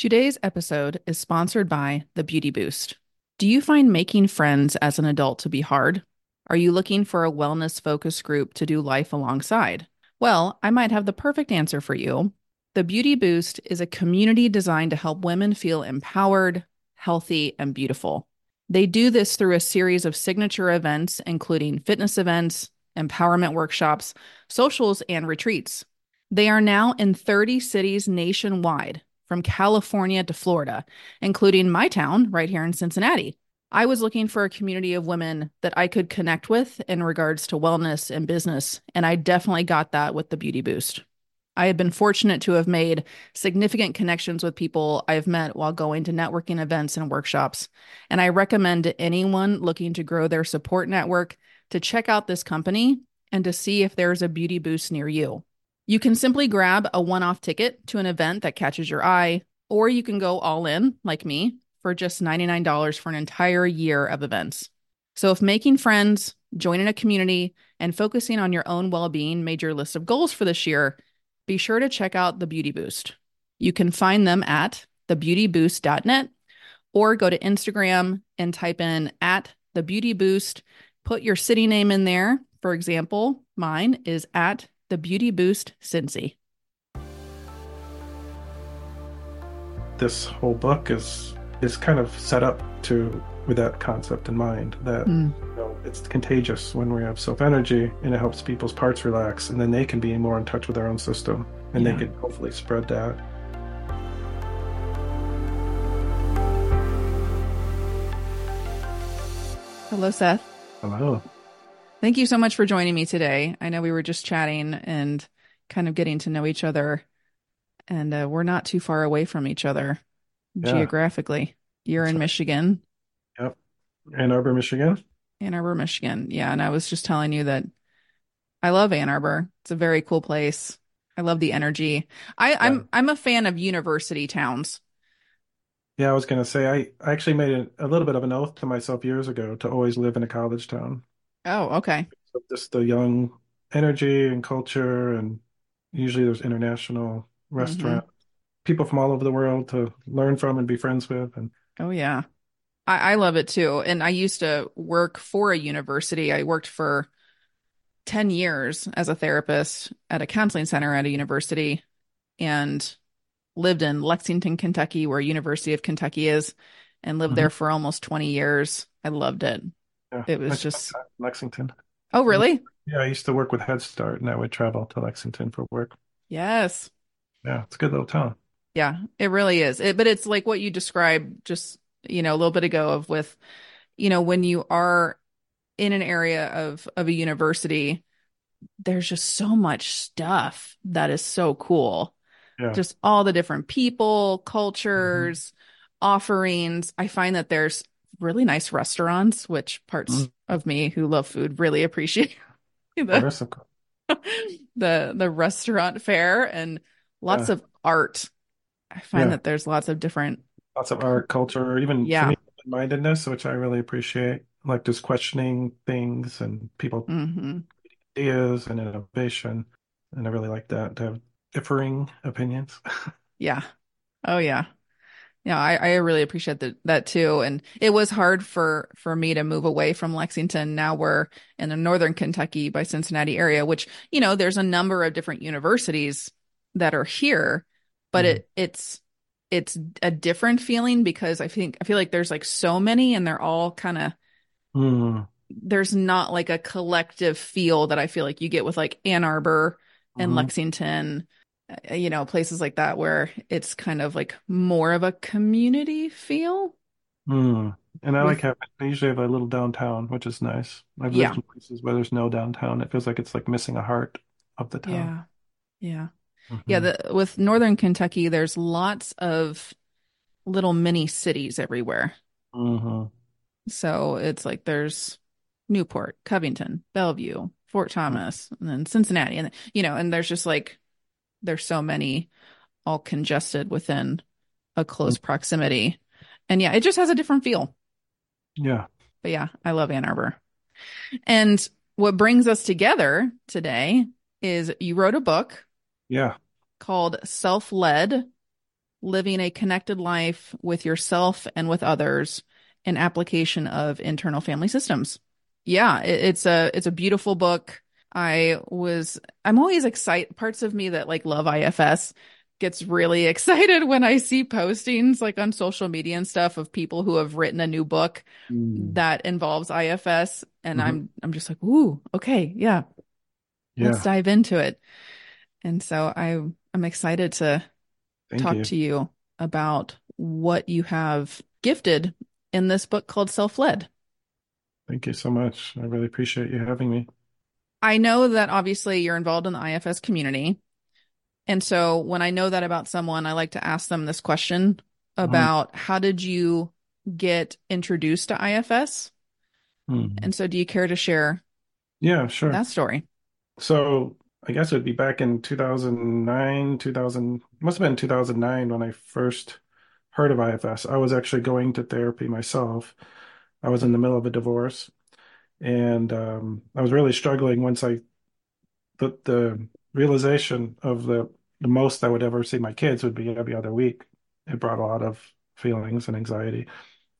Today's episode is sponsored by The Beauty Boost. Do you find making friends as an adult to be hard? Are you looking for a wellness focused group to do life alongside? Well, I might have the perfect answer for you. The Beauty Boost is a community designed to help women feel empowered, healthy, and beautiful. They do this through a series of signature events, including fitness events, empowerment workshops, socials, and retreats. They are now in 30 cities nationwide, from California to Florida, including my town right here in Cincinnati. I was looking for a community of women that I could connect with in regards to wellness and business, and I definitely got that with the Beauty Boost. I have been fortunate to have made significant connections with people I've met while going to networking events and workshops. And I recommend to anyone looking to grow their support network to check out this company and to see if there's a beauty boost near you. You can simply grab a one off ticket to an event that catches your eye, or you can go all in, like me, for just $99 for an entire year of events. So if making friends, joining a community, and focusing on your own well being made your list of goals for this year, be sure to check out the Beauty Boost. You can find them at thebeautyboost.net or go to Instagram and type in at the Beauty Boost. Put your city name in there. For example, mine is at the Beauty Boost Cincy. This whole book is is kind of set up to with that concept in mind that mm. you know, it's contagious when we have self energy and it helps people's parts relax and then they can be more in touch with their own system and yeah. they can hopefully spread that. Hello, Seth. Hello. Thank you so much for joining me today. I know we were just chatting and kind of getting to know each other, and uh, we're not too far away from each other yeah. geographically. You're That's in right. Michigan. Yep. Ann Arbor, Michigan. Ann Arbor, Michigan. Yeah. And I was just telling you that I love Ann Arbor. It's a very cool place. I love the energy. I, yeah. I'm I'm a fan of university towns. Yeah, I was gonna say I, I actually made a, a little bit of an oath to myself years ago to always live in a college town. Oh, okay. So just the young energy and culture, and usually there's international restaurant mm-hmm. people from all over the world to learn from and be friends with. And oh yeah, I, I love it too. And I used to work for a university. I worked for 10 years as a therapist at a counseling center at a university and lived in Lexington, Kentucky, where University of Kentucky is, and lived mm-hmm. there for almost 20 years. I loved it. Yeah, it was just Lexington. Oh, really? Yeah, I used to work with Head Start and I would travel to Lexington for work. Yes. Yeah, it's a good little town. Yeah, it really is. It, but it's like what you described just, you know, a little bit ago of with, you know, when you are in an area of of a university, there's just so much stuff that is so cool. Yeah. Just all the different people, cultures, mm-hmm. offerings. I find that there's really nice restaurants, which parts mm. of me who love food really appreciate. the, the the restaurant fare and lots yeah. of art. I find yeah. that there's lots of different lots of art, culture, even yeah. mindedness, which I really appreciate. Like just questioning things and people mm-hmm. ideas and innovation. And I really like that to have differing opinions. yeah. Oh yeah yeah, I, I really appreciate that that too. And it was hard for for me to move away from Lexington. Now we're in the northern Kentucky by Cincinnati area, which, you know, there's a number of different universities that are here, but mm-hmm. it it's it's a different feeling because I think I feel like there's like so many and they're all kind of mm. there's not like a collective feel that I feel like you get with like Ann Arbor and mm-hmm. Lexington you know, places like that where it's kind of like more of a community feel. Mm. And I like having, I usually have a little downtown, which is nice. I've lived yeah. in places where there's no downtown. It feels like it's like missing a heart of the town. Yeah. Yeah. Mm-hmm. Yeah. The, with Northern Kentucky, there's lots of little mini cities everywhere. Mm-hmm. So it's like there's Newport, Covington, Bellevue, Fort Thomas, mm-hmm. and then Cincinnati. And, you know, and there's just like there's so many all congested within a close mm. proximity. And yeah, it just has a different feel. Yeah. But yeah, I love Ann Arbor. And what brings us together today is you wrote a book. Yeah. Called Self Led living a connected life with yourself and with others, an application of internal family systems. Yeah, it, it's a it's a beautiful book. I was I'm always excited parts of me that like love IFS gets really excited when I see postings like on social media and stuff of people who have written a new book mm. that involves IFS and mm-hmm. I'm I'm just like, "Ooh, okay, yeah. yeah. Let's dive into it." And so I I'm excited to Thank talk you. to you about what you have gifted in this book called Self-Led. Thank you so much. I really appreciate you having me. I know that obviously you're involved in the IFS community. And so when I know that about someone, I like to ask them this question mm-hmm. about mm-hmm. how did you get introduced to IFS? Mm-hmm. And so do you care to share? Yeah, sure. That story. So I guess it would be back in 2009, 2000, must have been 2009 when I first heard of IFS. I was actually going to therapy myself. I was in the middle of a divorce and um, I was really struggling once I the the realization of the the most I would ever see my kids would be every other week. It brought a lot of feelings and anxiety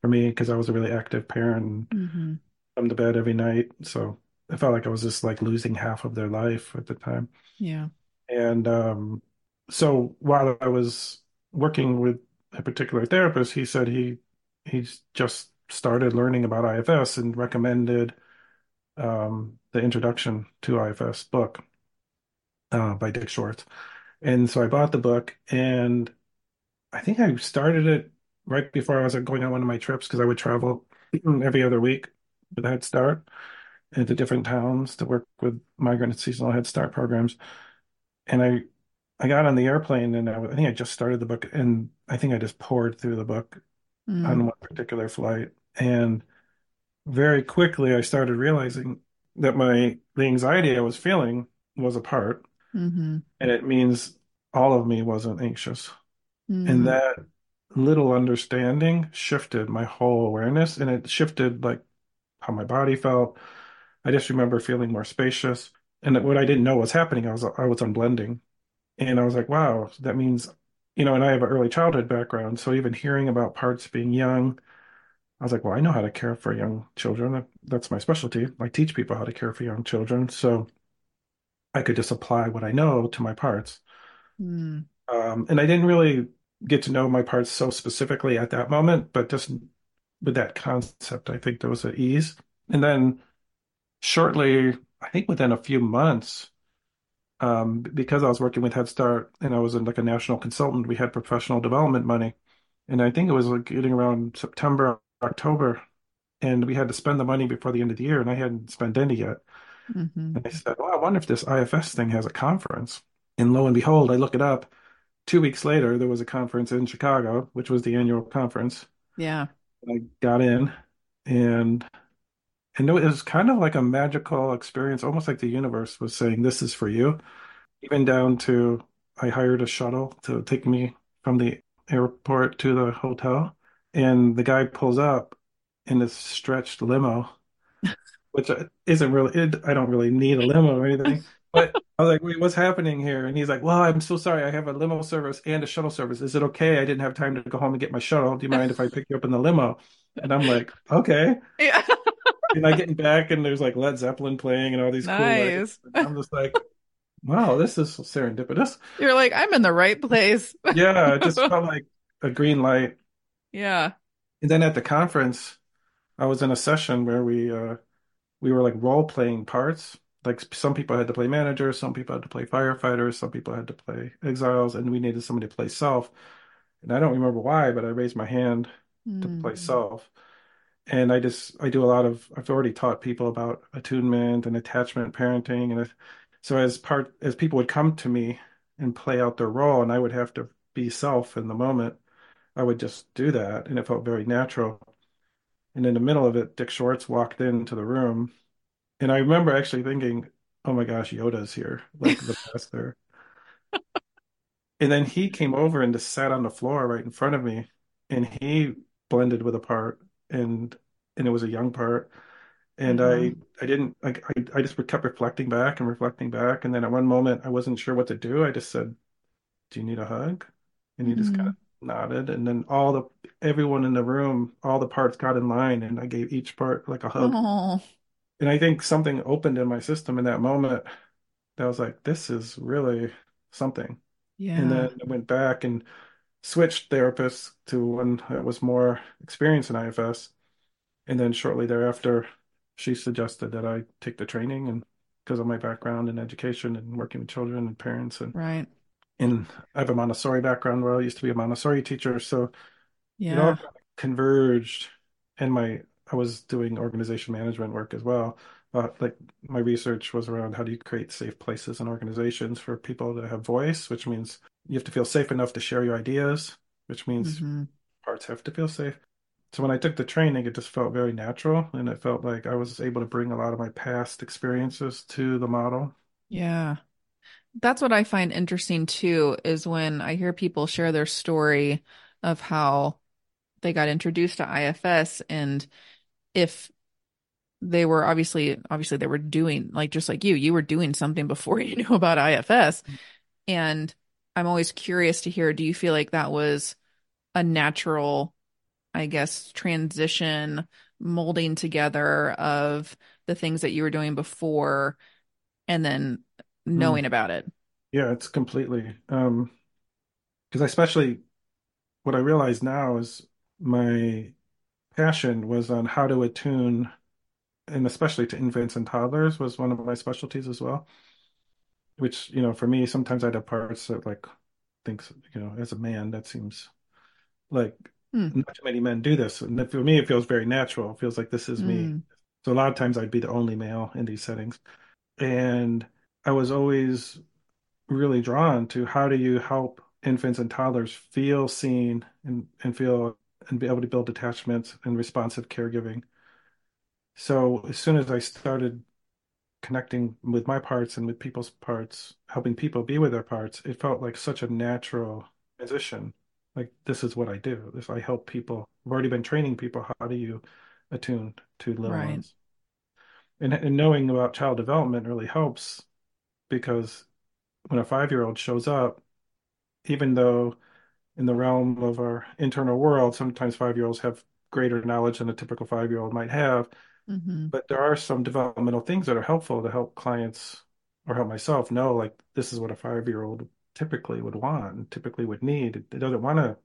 for me because I was a really active parent and mm-hmm. come to bed every night. So I felt like I was just like losing half of their life at the time. Yeah. And um, so while I was working with a particular therapist, he said he he's just started learning about IFS and recommended um, the introduction to IFS book uh, by Dick Schwartz. And so I bought the book and I think I started it right before I was going on one of my trips because I would travel every other week with Head Start into different towns to work with migrant and seasonal Head Start programs. And I I got on the airplane and I, I think I just started the book and I think I just poured through the book mm. on one particular flight. And very quickly I started realizing that my the anxiety I was feeling was a part, mm-hmm. and it means all of me wasn't anxious, mm-hmm. and that little understanding shifted my whole awareness, and it shifted like how my body felt. I just remember feeling more spacious, and what I didn't know was happening, I was I was unblending, and I was like, wow, that means, you know, and I have an early childhood background, so even hearing about parts being young I was like, well, I know how to care for young children. That's my specialty. I teach people how to care for young children. So I could just apply what I know to my parts. Mm. Um, and I didn't really get to know my parts so specifically at that moment, but just with that concept, I think there was an ease. And then shortly, I think within a few months, um, because I was working with Head Start and I was in like a national consultant, we had professional development money. And I think it was like getting around September, October, and we had to spend the money before the end of the year, and I hadn't spent any yet. Mm-hmm. And I said, "Well, I wonder if this IFS thing has a conference." And lo and behold, I look it up. Two weeks later, there was a conference in Chicago, which was the annual conference. Yeah, I got in, and and it was kind of like a magical experience, almost like the universe was saying, "This is for you." Even down to I hired a shuttle to take me from the airport to the hotel and the guy pulls up in this stretched limo, which isn't really. It, I don't really need a limo or anything. But I was like, "Wait, what's happening here?" And he's like, "Well, I'm so sorry. I have a limo service and a shuttle service. Is it okay? I didn't have time to go home and get my shuttle. Do you mind if I pick you up in the limo?" And I'm like, "Okay." Yeah. and I get back, and there's like Led Zeppelin playing and all these nice. cool. I'm just like, "Wow, this is serendipitous." You're like, "I'm in the right place." yeah, it just felt like a green light yeah. And then at the conference, I was in a session where we uh we were like role playing parts. Like some people had to play managers, some people had to play firefighters, some people had to play exiles, and we needed somebody to play self. And I don't remember why, but I raised my hand mm. to play hmm. self. And I just I do a lot of I've already taught people about attunement and attachment parenting, and so as part as people would come to me and play out their role, and I would have to be self in the moment I would just do that, and it felt very natural. And in the middle of it, Dick Schwartz walked into the room, and I remember actually thinking, "Oh my gosh, Yoda's here!" Like the master. and then he came over and just sat on the floor right in front of me, and he blended with a part, and and it was a young part. And mm-hmm. I, I didn't, I, I just kept reflecting back and reflecting back. And then at one moment, I wasn't sure what to do. I just said, "Do you need a hug?" And he mm-hmm. just kind of nodded, and then all the everyone in the room, all the parts got in line, and I gave each part like a hug. Oh, And I think something opened in my system in that moment that was like, this is really something. yeah And then I went back and switched therapists to one that was more experienced in IFS. And then shortly thereafter, she suggested that I take the training and because of my background in education and working with children and parents and Right. And I have a Montessori background where I used to be a Montessori teacher. So it all Yeah. converged and my I was doing organization management work as well. Uh, like my research was around how do you create safe places and organizations for people to have voice, which means you have to feel safe enough to share your ideas, which means hmm parts have to feel safe. So when I took the training, it just felt very natural, and it felt like I was able to bring a lot of my past experiences to the model. Yeah. That's what I find interesting too, is when I hear people share their story of how they got introduced to IFS and if they were obviously obviously they were doing like just like you, you were doing something before you knew about IFS. Mm-hmm. And I'm always curious to hear, do you feel like that was a natural, I guess, transition, molding together of the things that you were doing before and then Mm. knowing about it? Yeah, it's completely. Um, because especially what I realize now is my passion was on how to attune, and especially to infants and toddlers was one of my specialties as well. Which, you know, for me, sometimes I'd have parts that like thinks, you know, as a man, that seems like Hmm. not too many men do this. And for me, it feels very natural. It feels like this is me. Mm. So a lot of times I'd be the only male in these settings. And I was always really drawn to how do you help infants and toddlers feel seen and, and feel and be able to build attachments and responsive caregiving. So as soon as I started connecting with my parts and with people's parts, helping people be with their parts, it felt like such a natural transition. Like this is what I do. If I help people, I've already been training people, how do you attune to little Right. ones? And, and knowing about child development really helps because when a five-year-old shows up, even though in the realm of our internal world, sometimes five-year-olds have greater knowledge than a typical five-year-old might have, hmm but there are some developmental things that are helpful to help clients or help myself know like this is what a five-year-old typically would want typically would need. It doesn't want to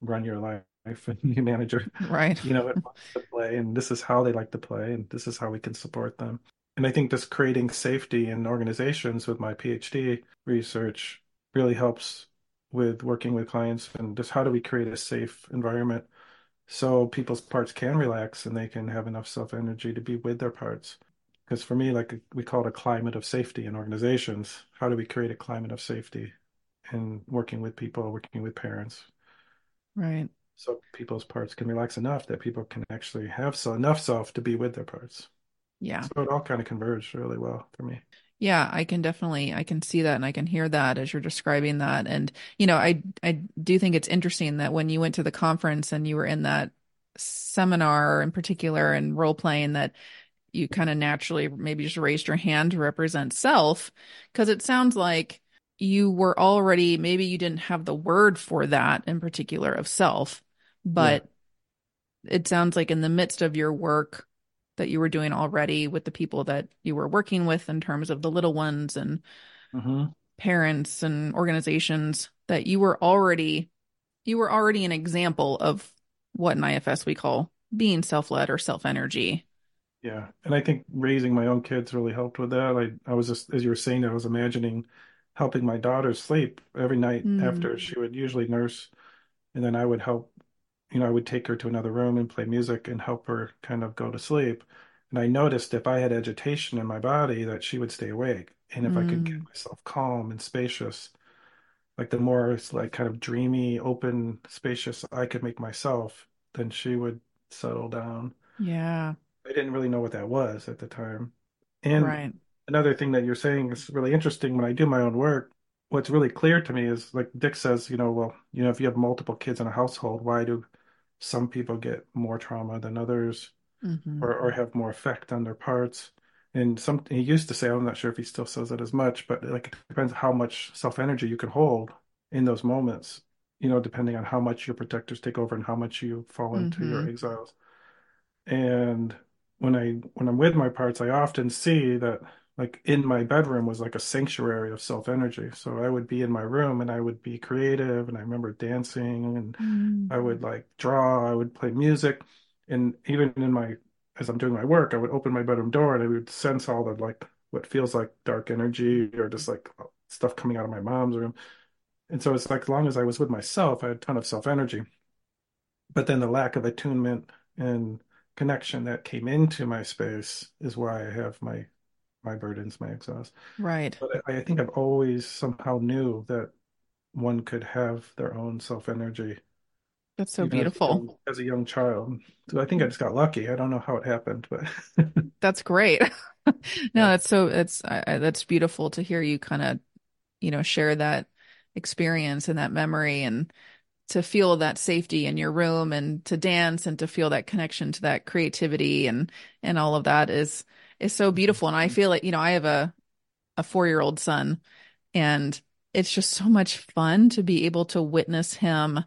run your life and you manage your, Right. you know, it wants to play and this is how they like to play and this is how we can support them. And I think just creating safety in organizations with my PhD research really helps with working with clients and just how do we create a safe environment so people's parts can relax and they can have enough self energy to be with their parts. Because for me, like we call it a climate of safety in organizations. How do we create a climate of safety in working with people, working with parents, Right. so people's parts can relax enough that people can actually have so enough self to be with their parts. Yeah. So it all kind of converged really well for me. Yeah, I can definitely I can see that and I can hear that as you're describing that. And you know, I I do think it's interesting that when you went to the conference and you were in that seminar in particular and role playing that you kind of naturally maybe just raised your hand to represent self because it sounds like you were already maybe you didn't have the word for that in particular of self, Yeah. but it sounds like in the midst of your work that you were doing already with the people that you were working with in terms of the little ones and hmm parents and organizations that you were already you were already an example of what in IFS we call being self-led or self-energy. Yeah. And I think raising my own kids really helped with that. I, I was just, as you were saying, I was imagining helping my daughter sleep every night Mm, after she would usually nurse. And then I would help, you know, I would take her to another room and play music and help her kind of go to sleep. And I noticed if I had agitation in my body, that she would stay awake. And if I could get mm, myself calm and spacious, like the more it's like kind of dreamy, open, spacious I could make myself, then she would settle down. yeah, I didn't really know what that was at the time. And right. another thing that you're saying is really interesting when I do my own work. What's really clear to me is like Dick says, you know, well, you know, if you have multiple kids in a household, why do some people get more trauma than others hmm or, or have more effect on their parts? And some he used to say, I'm not sure if he still says it as much, but like it depends how much self energy you can hold in those moments. you know, depending on how much your protectors take over and how much you fall into your Mm-hmm. exiles. And when I when I'm with my parts, I often see that like in my bedroom was like a sanctuary of self energy. So I would be in my room and I would be creative and I remember dancing and I Mm-hmm. would like draw, I would play music. And even in my as I'm doing my work, I would open my bedroom door and I would sense all the like what feels like dark energy or just like stuff coming out of my mom's room. And so it's like as long as I was with myself, I had a ton of self energy. But then the lack of attunement and connection that came into my space is why I have my my burdens, my exhaust. Right. But I, I think I've always somehow knew that one could have their own self energy, That's so even as beautiful. as a young child. So I think I just got lucky. I don't know how it happened, but That's great. No, yeah. that's so it's I, that's beautiful to hear you kind of, you know, share that experience and that memory and to feel that safety in your room and to dance and to feel that connection to that creativity and and all of that is is so beautiful. And I feel like, you know, I have a a four-year-old son and it's just so much fun to be able to witness him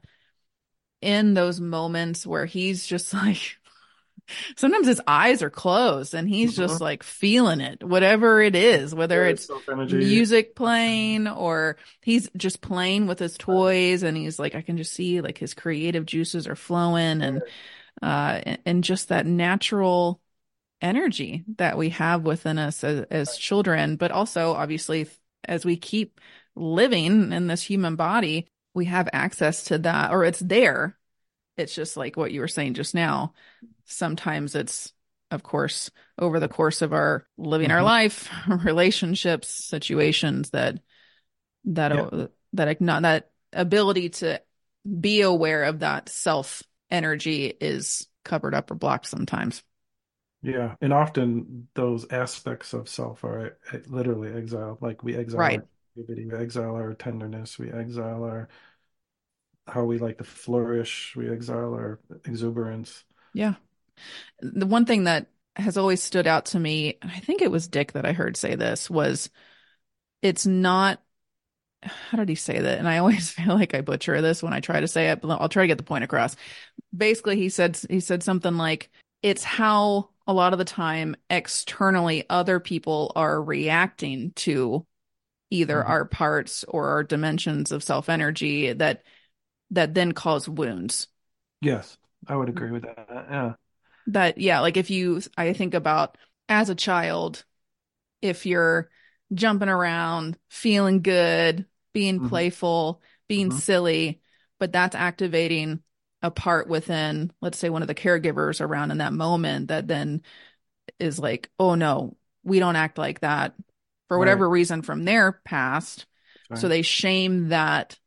in those moments where he's just like sometimes his eyes are closed and he's just Mhm. like feeling it, whatever it is, whether Very it's music playing or he's just playing with his toys and he's like, I can just see like his creative juices are flowing and, uh, and just that natural energy that we have within us as, as children, but also obviously as we keep living in this human body, we have access to that or it's there. It's just like what you were saying just now. Sometimes it's, of course, over the course of our living our Mhm. life, relationships, situations that that Yeah. that not that ability to be aware of that self energy is covered up or blocked sometimes. Yeah. And often those aspects of self are uh, literally exiled. Like we exile Right. our creativity, we exile our tenderness, we exile our how we like to flourish, we exile our exuberance. Yeah. The one thing that has always stood out to me, I think it was Dick that I heard say this, was it's not how did he say that? And I always feel like I butcher this when I try to say it, but I'll try to get the point across. Basically, he said he said something like it's how a lot of the time externally other people are reacting to either Mhm. our parts or our dimensions of self energy that that then cause wounds. Yes, I would agree with that. Yeah. That yeah, like if you I think about as a child, if you're jumping around, feeling good, being hmm playful, being hmm silly, but that's activating a part within, let's say, one of the caregivers around in that moment that then is like, oh no, we don't act like that for Right. whatever reason from their past. So they shame that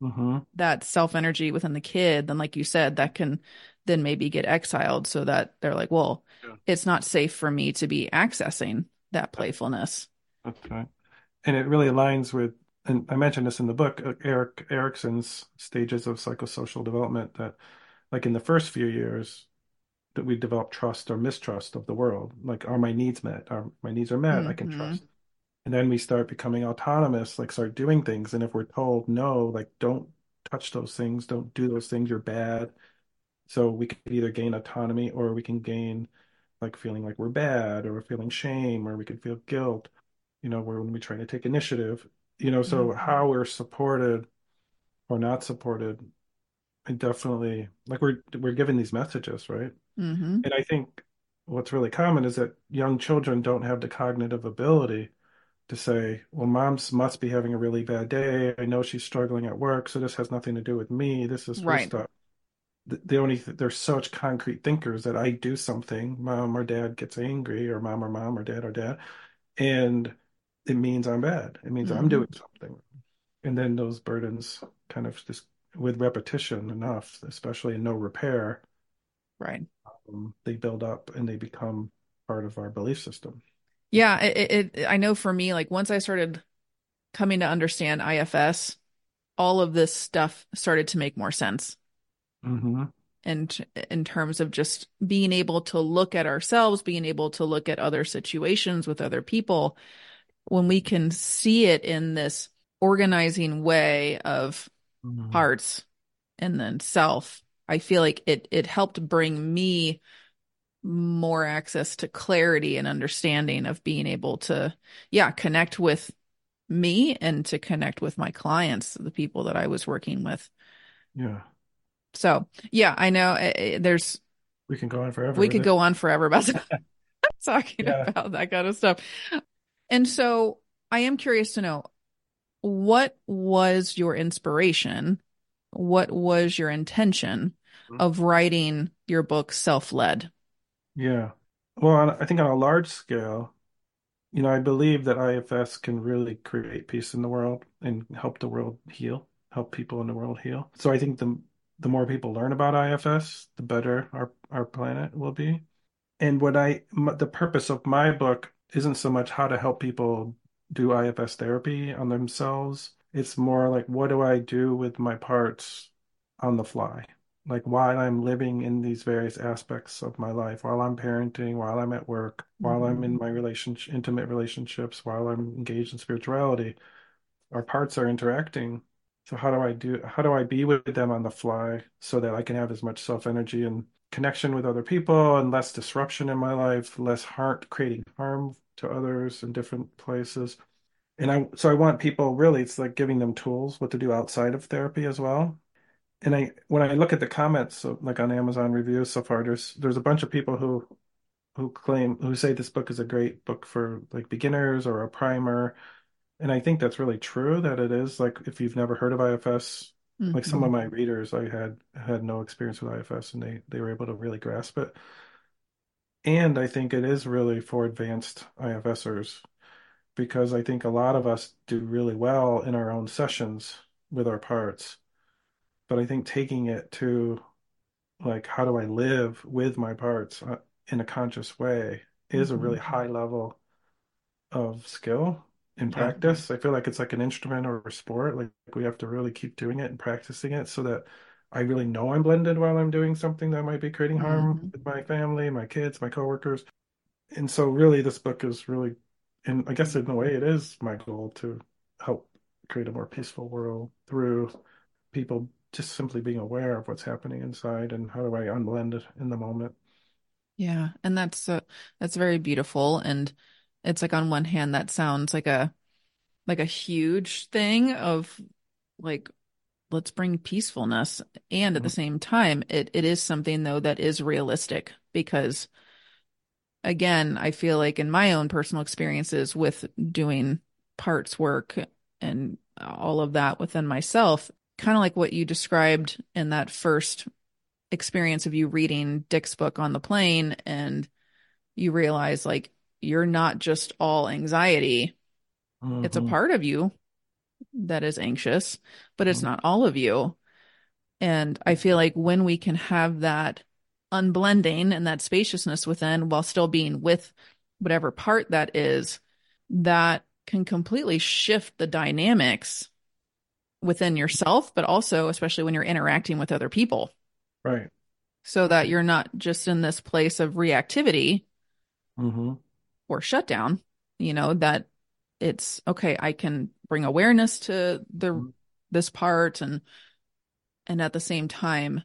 hmm that self energy within the kid. Then, like you said, that can then maybe get exiled so that they're like, well, Yeah. it's not safe for me to be accessing that playfulness. That's right. And it really aligns with, and I mentioned this in the book, uh, Erik Erikson's stages of psychosocial development that like in the first few years that we develop trust or mistrust of the world. Like, are my needs met? Are my needs are met? I can hmm trust. And then we start becoming autonomous, like start doing things. And if we're told no, like don't touch those things, don't do those things, you're bad. So we can either gain autonomy or we can gain like feeling like we're bad or we're feeling shame or we can feel guilt, you know, where when we try to take initiative, you know, so hmm how we're supported or not supported, and definitely like we're we're given these messages, right? hmm And I think what's really common is that young children don't have the cognitive ability to say, well, mom's must be having a really bad day. I know she's struggling at work, so this has nothing to do with me. This is Right. stuff. The, the only th they're such concrete thinkers that I do something, mom or dad gets angry, or mom or mom or dad or dad, and it means I'm bad. It means I'm hmm doing something. And then those burdens kind of just with repetition enough, especially in no repair, Right. um, they build up and they become part of our belief system. Yeah. It, it, I know for me, like once I started coming to understand IFS, all of this stuff started to make more sense. hmm And in terms of just being able to look at ourselves, being able to look at other situations with other people, when we can see it in this organizing way of mm-hmm. parts and then self, I feel like it it helped bring me more access to clarity and understanding of being able to yeah connect with me and to connect with my clients the people that i was working with yeah so yeah i know eh, there's we can go on forever we could it. go on forever about talking yeah. about that kind of stuff and so i am curious to know what was your inspiration what was your intention mm-hmm. of writing your book self-led yeah. Well, I think on a large scale, you know, I believe that IFS can really create peace in the world and help the world heal, help people in the world heal. So I think the the more people learn about IFS, the better our our planet will be. And what I the purpose of my book isn't so much how to help people do IFS therapy on themselves. It's more like what do I do with my parts on the fly? like while I'm living in these various aspects of my life, while I'm parenting, while I'm at work, while I'm in mm-hmm. my relationship, intimate relationships, while I'm engaged in spirituality, our parts are interacting. So how do I do? How do I be with them on the fly so that I can have as much self energy and connection with other people and less disruption in my life, less heart creating harm to others in different places. And I so I want people really it's like giving them tools what to do outside of therapy as well and I when I look at the comments, so like on Amazon reviews so far, there's there's a bunch of people who who claim who say this book is a great book for like beginners or a primer, and I think that's really true that it is. Like if you've never heard of IFS, mm-hmm. like some of my readers, I had had no experience with IFS, and they they were able to really grasp it. And I think it is really for advanced IFSers because I think a lot of us do really well in our own sessions with our parts but I think taking it to like how do I live with my parts uh, in a conscious way is mm-hmm. a really mm-hmm. high level of skill in practice. I feel like it's like an instrument or a sport. Like we have to really keep doing it and practicing it so that I really know I'm blended while I'm doing something that might be creating harm mm-hmm. with my family, my kids, my coworkers. And so really this book is really and I guess in a way it is my goal to help create a more peaceful world through people just simply being aware of what's happening inside and how do I unblend it in the moment. Yeah, and that's uh, that's very beautiful and it's like on one hand that sounds like a like a huge thing of like let's bring peacefulness and at the mm-hmm. same time it it is something though that is realistic because again I feel like in my own personal experiences with doing parts work and all of that within myself kind of like what you described in that first experience of you reading Dick's book on the plane and you realize like you're not just all anxiety. Mm-hmm. It's a mm-hmm. part of you that is anxious, but it's mm-hmm. not all of you. And I feel like when we can have that unblending and that spaciousness within while still being with whatever part that is, that can completely shift the dynamics within yourself, but also especially when you're interacting with other people. Right. So that you're not just in this place of reactivity mm-hmm. Or shutdown, you know, that it's okay, I can bring awareness to the mm-hmm. this part and and at the same time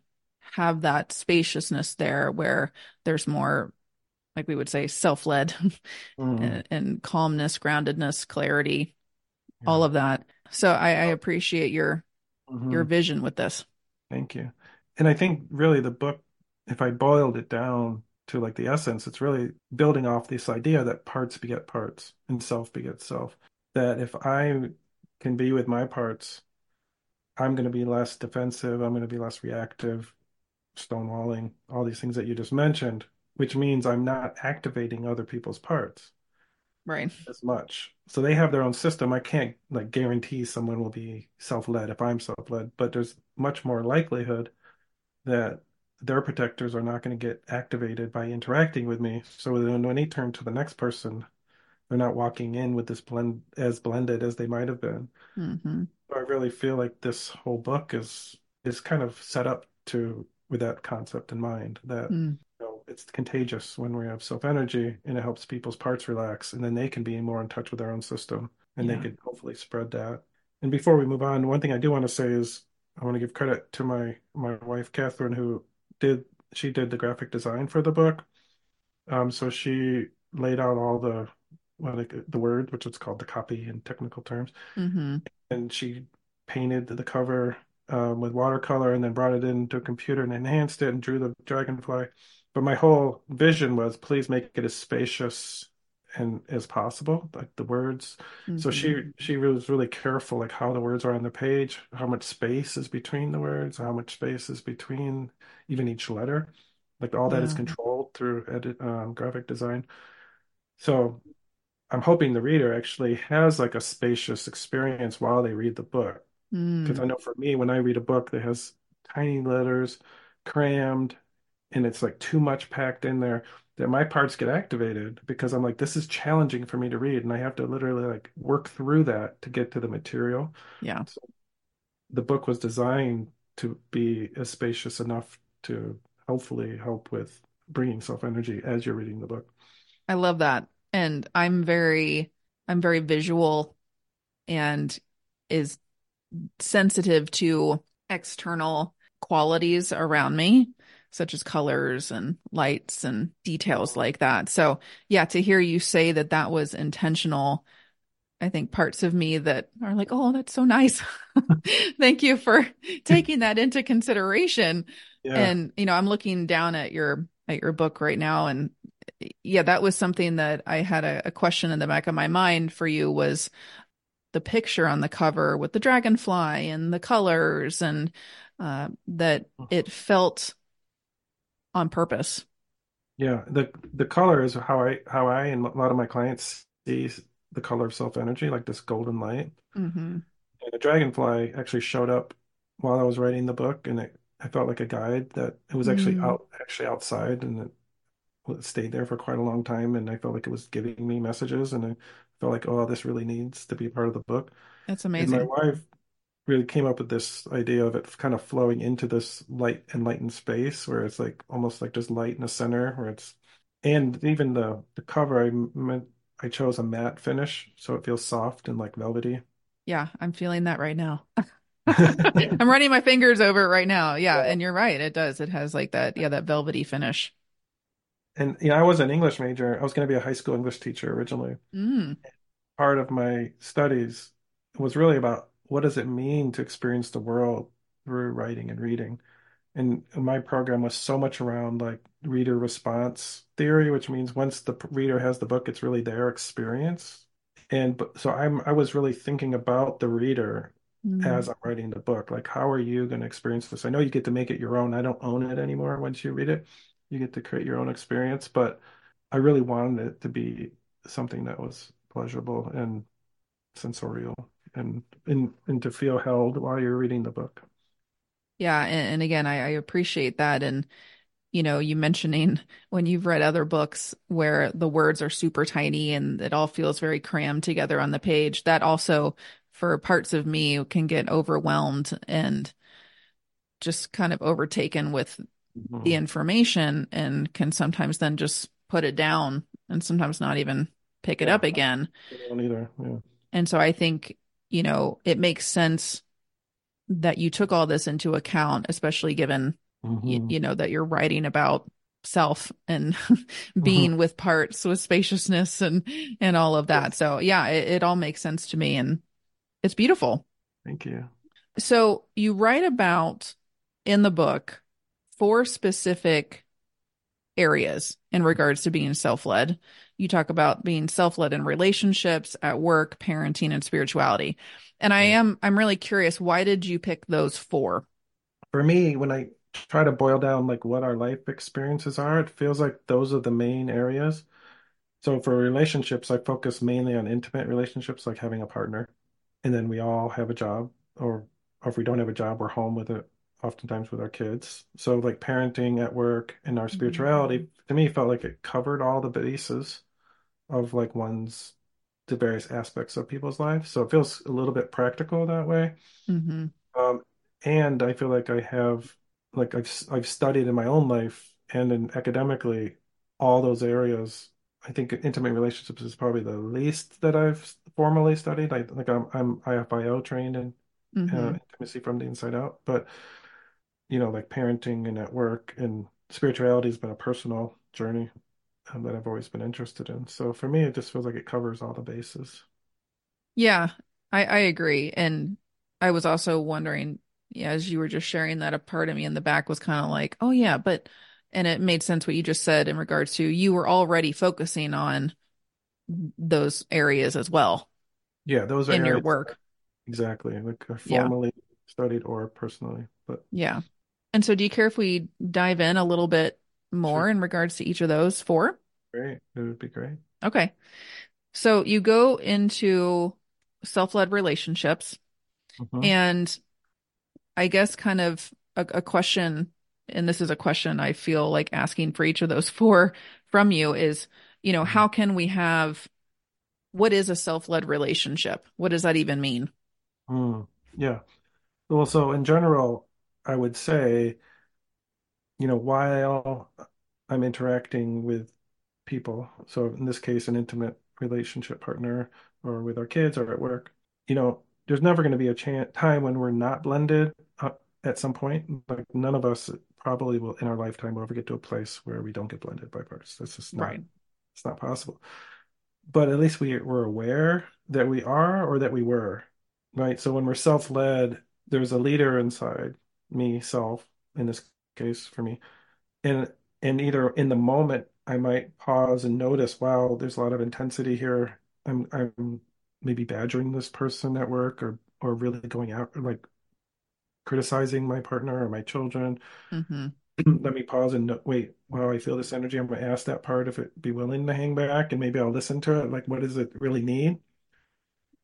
have that spaciousness there where there's more like we would say self-led mm-hmm. and, and, calmness groundedness clarity yeah. all of that so I, I appreciate your mm-hmm. your vision with this. Thank you. And I think really the book, if I boiled it down to like the essence, it's really building off this idea that parts beget parts and self begets self. That if I can be with my parts, I'm going to be less defensive. I'm going to be less reactive, stonewalling, all these things that you just mentioned, which means I'm not activating other people's parts right as much so they have their own system i can't like guarantee someone will be self-led if i'm self-led but there's much more likelihood that their protectors are not going to get activated by interacting with me so then when they turn to the next person they're not walking in with this blend as blended as they might have been mm-hmm. so i really feel like this whole book is is kind of set up to with that concept in mind that mm it's contagious when we have self energy and it helps people's parts relax and then they can be more in touch with their own system and yeah. they could hopefully spread that and before we move on one thing i do want to say is I want to give credit to my my wife Catherine who did she did the graphic design for the book. Um, so she laid out all the well, like the word, which is called the copy in technical terms, Mm-hmm. and she painted the cover um, with watercolor and then brought it into a computer and enhanced it and drew the dragonfly. But my whole vision was please make it as spacious and as possible, like the words. So Mm-hmm. she she was really careful, like how the words are on the page, how much space is between the words, how much space is between even each letter. Like all that is Yeah. controlled through edit um, graphic design. So I'm hoping the reader actually has like a spacious experience while they read the book. Because Mm. I know for me, when I read a book that has tiny letters, crammed, and it's like too much packed in there, my parts get activated because I'm like, this is challenging for me to read, and I have to literally like work through that to get to the material. Yeah. So the book was designed to be as spacious enough to hopefully help with bringing self-energy as you're reading the book. I love that. And I'm very I'm very visual and is sensitive to external qualities around me, such as colors and lights and details like that. So, yeah, to hear you say that that was intentional, I think parts of me that are like, oh, that's so nice. Thank you for taking that into consideration. Yeah. And, you know, I'm looking down at your at your book right now and yeah, that was something that I had a, a question in the back of my mind for you was the picture on the cover with the dragonfly and the colors and uh, that it felt on purpose. Yeah, the the color is how I how I and a lot of my clients see the color of self-energy, like this golden light. Mm-hmm. And a dragonfly actually showed up while I was writing the book, and it I felt like a guide that it was actually Mm, out actually outside, and it w- stayed there for quite a long time, and I felt like it was giving me messages, and I felt like, oh, this really needs to be part of the book. that's And my wife really came up with this idea of it kind of flowing into this light enlightened space where it's like almost like just light in the center where it's and even the the cover I meant I chose a matte finish so it feels soft and like velvety. Yeah, I'm feeling that right now. I'm running my fingers over it right now. Yeah, Yeah. and you're right. It does. It has like that, yeah, that velvety finish. And you know, I was an English major. I was going to be a high school English teacher originally. Mm, Part of my studies was really about what does it mean to experience the world through writing and reading. And my program was so much around like reader response theory, which means once the reader has the book, it's really their experience. And so I'm I was really thinking about the reader mm. as I'm writing the book. Like, how are you going to experience this? I know you get to make it your own. I don't own it anymore once you read it. You get to create your own experience, but I really wanted it to be something that was pleasurable and sensorial and and, and to feel held while you're reading the book. Yeah, and, and again, I, I appreciate that. And you know, you mentioning when you've read other books where the words are super tiny and it all feels very crammed together on the page, that also, for parts of me, can get overwhelmed and just kind of overtaken with the Mhm. information and can sometimes then just put it down and sometimes not even pick it Yeah, up again. Either. Yeah. And so I think, you know, it makes sense that you took all this into account, especially given you, hmm you know that you're writing about self and hmm being with parts with spaciousness and and all of that. So yeah it, it all makes sense to me and it's beautiful. Thank you. so you write about in the book four specific areas in regards to being self-led. You talk about being self-led in relationships at work parenting and spirituality. And i am i'm really curious why did you pick those four? For me, when I try to boil down like what our life experiences are, it feels like those are the main areas. So for relationships, I focus mainly on intimate relationships, like having a partner, and then we all have a job, or, or if we don't have a job, we're home with it, oftentimes with our kids. So like parenting at work and our spirituality, to me, felt like it covered all the bases of like one's the various aspects of people's lives. So it feels a little bit practical that way. mm-hmm. Um, and I feel like I have, like I've I've studied in my own life and in academically all those areas. I think intimate relationships is probably the least that I've formally studied. I like I'm I'm IFIO trained in uh, Mm-hmm. intimacy from the inside out. But you know, like parenting and at work and spirituality has been a personal journey um, that I've always been interested in. So for me, it just feels like it covers all the bases. Yeah, I, I agree. And I was also wondering, yeah, as you were just sharing that, a part of me in the back was kind of like, oh, yeah, but, and it made sense what you just said in regards to you were already focusing on those areas as well Yeah, those are in your work. exactly like I Yeah. formally studied or personally, but Yeah. And so do you care if we dive in a little bit sure, more in regards to each of those four? great. It would be great. Okay. So you go into self-led relationships hmm and I guess kind of a, a question, and this is a question I feel like asking for each of those four from you is, you know, how can we have, what is a self-led relationship? What does that even mean? Mm, yeah. Well, so in general, I would say, you know, while I'm interacting with people, so in this case, an intimate relationship partner or with our kids or at work, you know, there's never going to be a chance time when we're not blended uh, at some point. Like none of us probably will in our lifetime will ever get to a place where we don't get blended by parts. That's just not, Right. it's not possible. But at least we we're aware that we are or that we were, right? So when we're self-led, there's a leader inside me, self, in this case for me. And and either in the moment I might pause and notice, wow, there's a lot of intensity here. I'm I'm maybe badgering this person at work or or really going out like criticizing my partner or my children. Mm-hmm. Let me pause and no, wait, wow, I feel this energy. I'm going to ask that part if it be willing to hang back and maybe I'll listen to it. Like, what does it really need?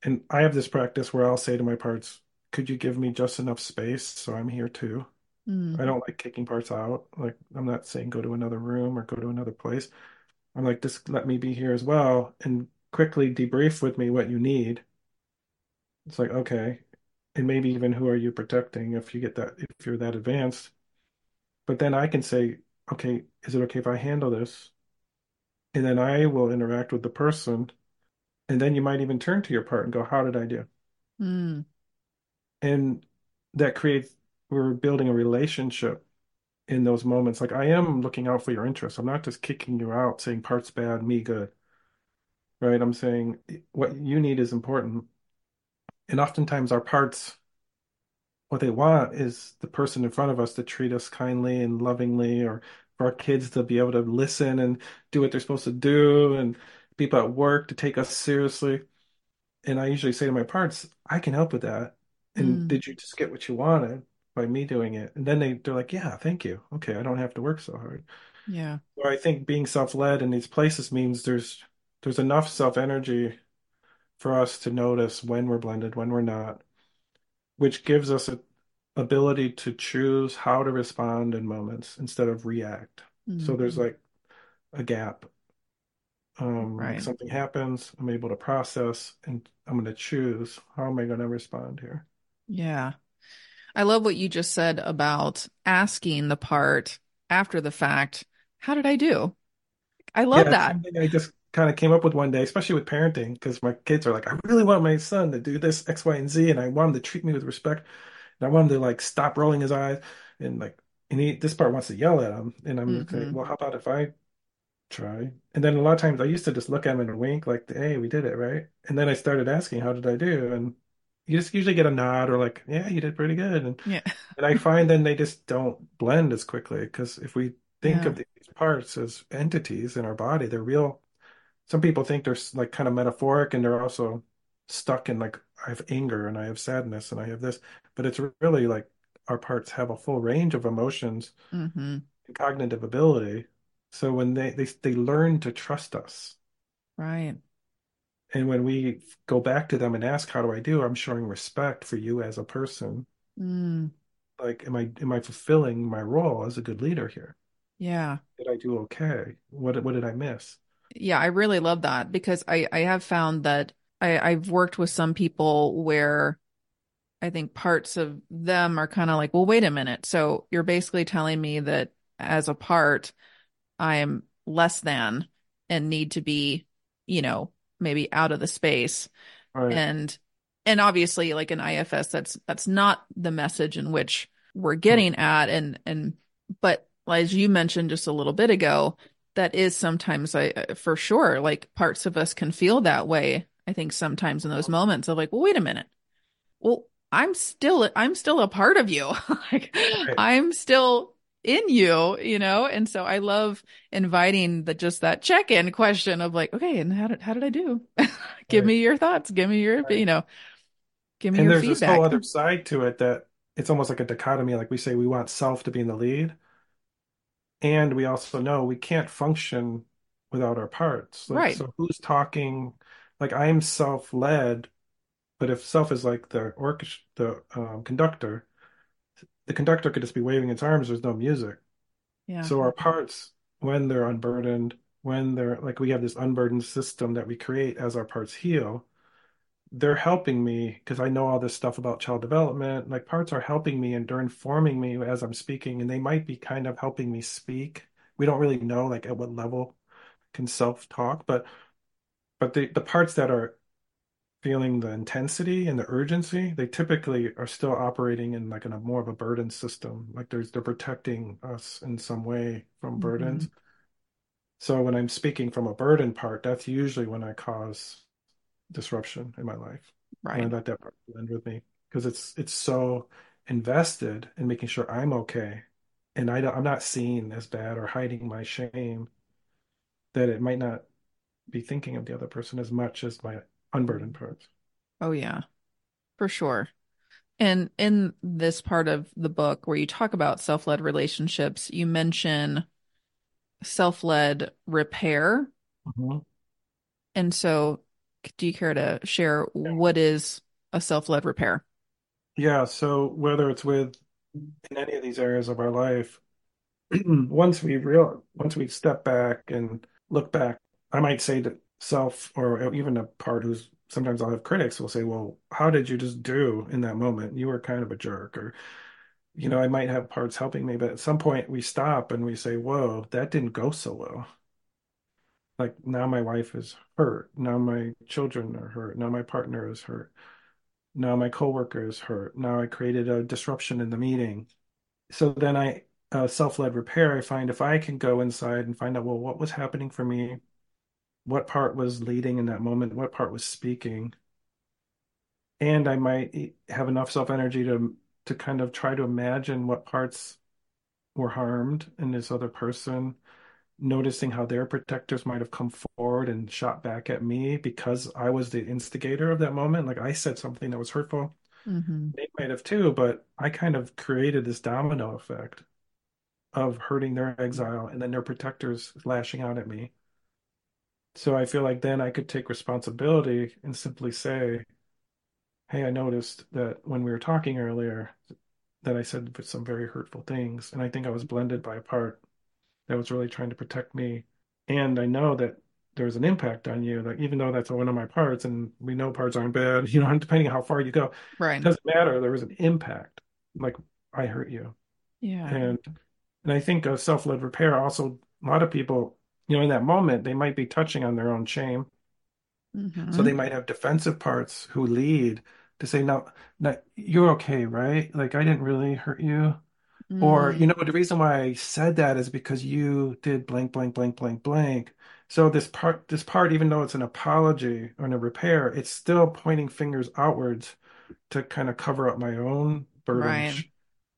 And I have this practice where I'll say to my parts, could you give me just enough space so I'm here too? Mm, I don't like kicking parts out. Like, I'm not saying go to another room or go to another place. I'm like, just let me be here as well and quickly debrief with me what you need. It's like, okay. And maybe even who are you protecting if you get that, if you're that advanced. But then I can say, okay, is it okay if I handle this? And then I will interact with the person. And then you might even turn to your part and go, how did I do? mm, And that creates, we're building a relationship in those moments. Like I am looking out for your interests. I'm not just kicking you out, saying parts bad, me good, right? I'm saying what you need is important. And oftentimes our parts, what they want is the person in front of us to treat us kindly and lovingly, or for our kids to be able to listen and do what they're supposed to do, and people at work to take us seriously. And I usually say to my parts, I can help with that. And mm. did you just get what you wanted by me doing it? And then they, they're like, yeah, thank you. Okay, I don't have to work so hard. Yeah. So I think being self-led in these places means there's there's enough self-energy for us to notice when we're blended, when we're not, which gives us a ability to choose how to respond in moments instead of react. So there's Mm, like a gap. Um, right. something happens, I'm able to process and I'm going to choose how am I going to respond here. Yeah. I love what you just said about asking the part after the fact, how did I do? I love Yeah, that. I just kind of came up with one day, especially with parenting, because my kids are like, I really want my son to do this X, Y, and Z, and I want him to treat me with respect. And I want him to like stop rolling his eyes and like and he this part wants to yell at him. And I'm like, hmm well, how about if I try? And then a lot of times I used to just look at him and wink, like, hey, we did it, right? And then I started asking, how did I do? And you just usually get a nod or like, yeah, you did pretty good. And Yeah. and I find then they just don't blend as quickly because if we think Yeah. of these parts as entities in our body, they're real. Some people think they're like kind of metaphoric and they're also stuck in like I have anger and I have sadness and I have this, but it's really like our parts have a full range of emotions hmm and cognitive ability. So when they they they learn to trust us, Right. And when we go back to them and ask, "How do I do?" I'm showing respect for you as a person. Mm, Like, am I am I fulfilling my role as a good leader here? yeah. Did I do okay? What what did I miss? Yeah, I really love that because I I have found that I I've worked with some people where I think parts of them are kind of like, well, wait a minute. So you're basically telling me that as a part, I am less than and need to be, you know, maybe out of the space. Right. And and obviously like an IFS that's that's not the message in which we're getting mm. at and and but as you mentioned just a little bit ago that is sometimes I for sure like parts of us can feel that way I think sometimes in those moments of like well wait a minute well I'm still I'm still a part of you like right. I'm still in you, you know? And so I love inviting the just that check-in question of like, okay, and how did how did I do? give right. me your thoughts, give me your, right. you know, give me and your there's feedback. this whole other side to it that it's almost like a dichotomy. Like we say we want self to be in the lead. And we also know we can't function without our parts. Like, right. So who's talking? Like I'm self-led, but if self is like the orchestra, the um, conductor, the conductor could just be waving its arms. There's no music. Yeah. So our parts, when they're unburdened, when they're like we have this unburdened system that we create as our parts heal, they're helping me because I know all this stuff about child development. Like parts are helping me and they're informing me as I'm speaking, and they might be kind of helping me speak. We don't really know like at what level can self talk, but but the the parts that are feeling the intensity and the urgency, they typically are still operating in like in a more of a burden system. Like there's they're protecting us in some way from mm-hmm. burdens. So when I'm speaking from a burden part, that's usually when I cause disruption in my life. Right. And I let that part blend with me because it's it's so invested in making sure I'm okay, and I I'm not seen as bad or hiding my shame that it might not be thinking of the other person as much as my unburdened parts. Oh yeah, for sure. And in this part of the book where you talk about self-led relationships, you mention self-led repair. Mm-hmm. And so do you care to share what is a self-led repair? Yeah, so whether it's with in any of these areas of our life, once we real once we step back and look back, I might say to self or even a part who's sometimes I'll have critics will say, Well, how did you just do in that moment? You were kind of a jerk or you know, I might have parts helping me, but at some point we stop and we say, Whoa, that didn't go so well. Like now my wife is hurt. Now my children are hurt. Now my partner is hurt. Now my coworker is hurt. Now i created a disruption in the meeting. So then i uh, self-led repair i find if i can go inside and find out well what was happening for me what part was leading in that moment what part was speaking and i might have enough self-energy to to kind of try to imagine what parts were harmed in this other person noticing how their protectors might have come forward and shot back at me because I was the instigator of that moment. Like I said something that was hurtful. Mm-hmm. They might have too, but I kind of created this domino effect of hurting their exile and then their protectors lashing out at me. So I feel like then I could take responsibility and simply say, Hey, I noticed that when we were talking earlier, that I said some very hurtful things. And I think I was blended by a part that was really trying to protect me. And I know that there's an impact on you. Like even though that's one of my parts, and we know parts aren't bad, you know, depending on how far you go, right? It doesn't matter. There was an impact. Like I hurt you. Yeah. And and I think a self-led repair also a lot of people, you know, in that moment they might be touching on their own shame. Mm-hmm. So they might have defensive parts who lead to say, no, no, you're okay, right? Like I didn't really hurt you. Mm. Or, you know, the reason why I said that is because you did blank, blank, blank, blank, blank. So this part, this part, even though it's an apology or a repair, it's still pointing fingers outwards to kind of cover up my own burdens, right.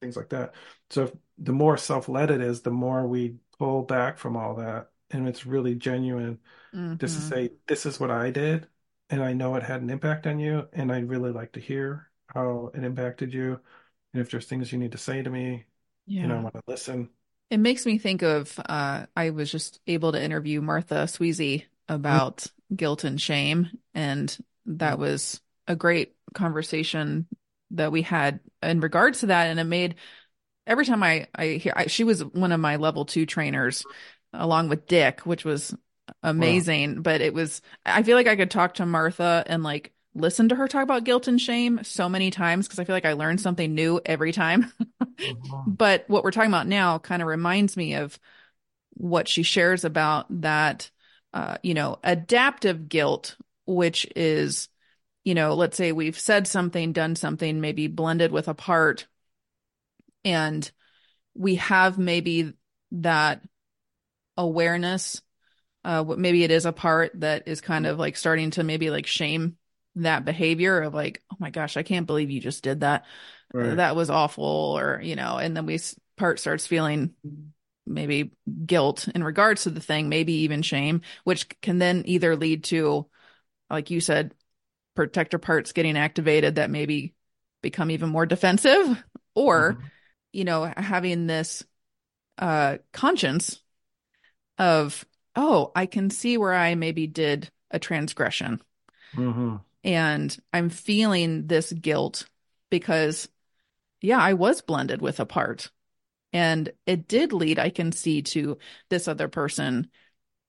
things like that. So the more self-led it is, the more we pull back from all that, and it's really genuine. Mm-hmm. Just to say, this is what I did, and I know it had an impact on you, and I'd really like to hear how it impacted you, and if there's things you need to say to me, yeah. you know, i want to listen. It makes me think of uh, I was just able to interview Martha Sweezy about mm-hmm. guilt and shame, and that mm-hmm. was a great conversation that we had in regards to that. And it made every time I I hear I, she was one of my level two trainers, along with Dick, which was amazing. Wow. But it was I feel like I could talk to Martha and like listen to her talk about guilt and shame so many times because I feel like I learned something new every time. mm-hmm. But what we're talking about now kind of reminds me of what she shares about that, uh, you know, adaptive guilt, which is, you know, let's say we've said something, done something, maybe blended with a part, and we have maybe that awareness. Uh, what maybe it is a part that is kind of like starting to maybe like shame that behavior of like, oh my gosh, I can't believe you just did that. Right. That was awful, or you know, and then we part starts feeling maybe guilt in regards to the thing, maybe even shame, which can then either lead to, like you said, protector parts getting activated that maybe become even more defensive, or, mm-hmm. you know, having this uh, conscience of, oh, I can see where I maybe did a transgression. Mm-hmm. And I'm feeling this guilt because, yeah, I was blended with a part and it did lead i can see to this other person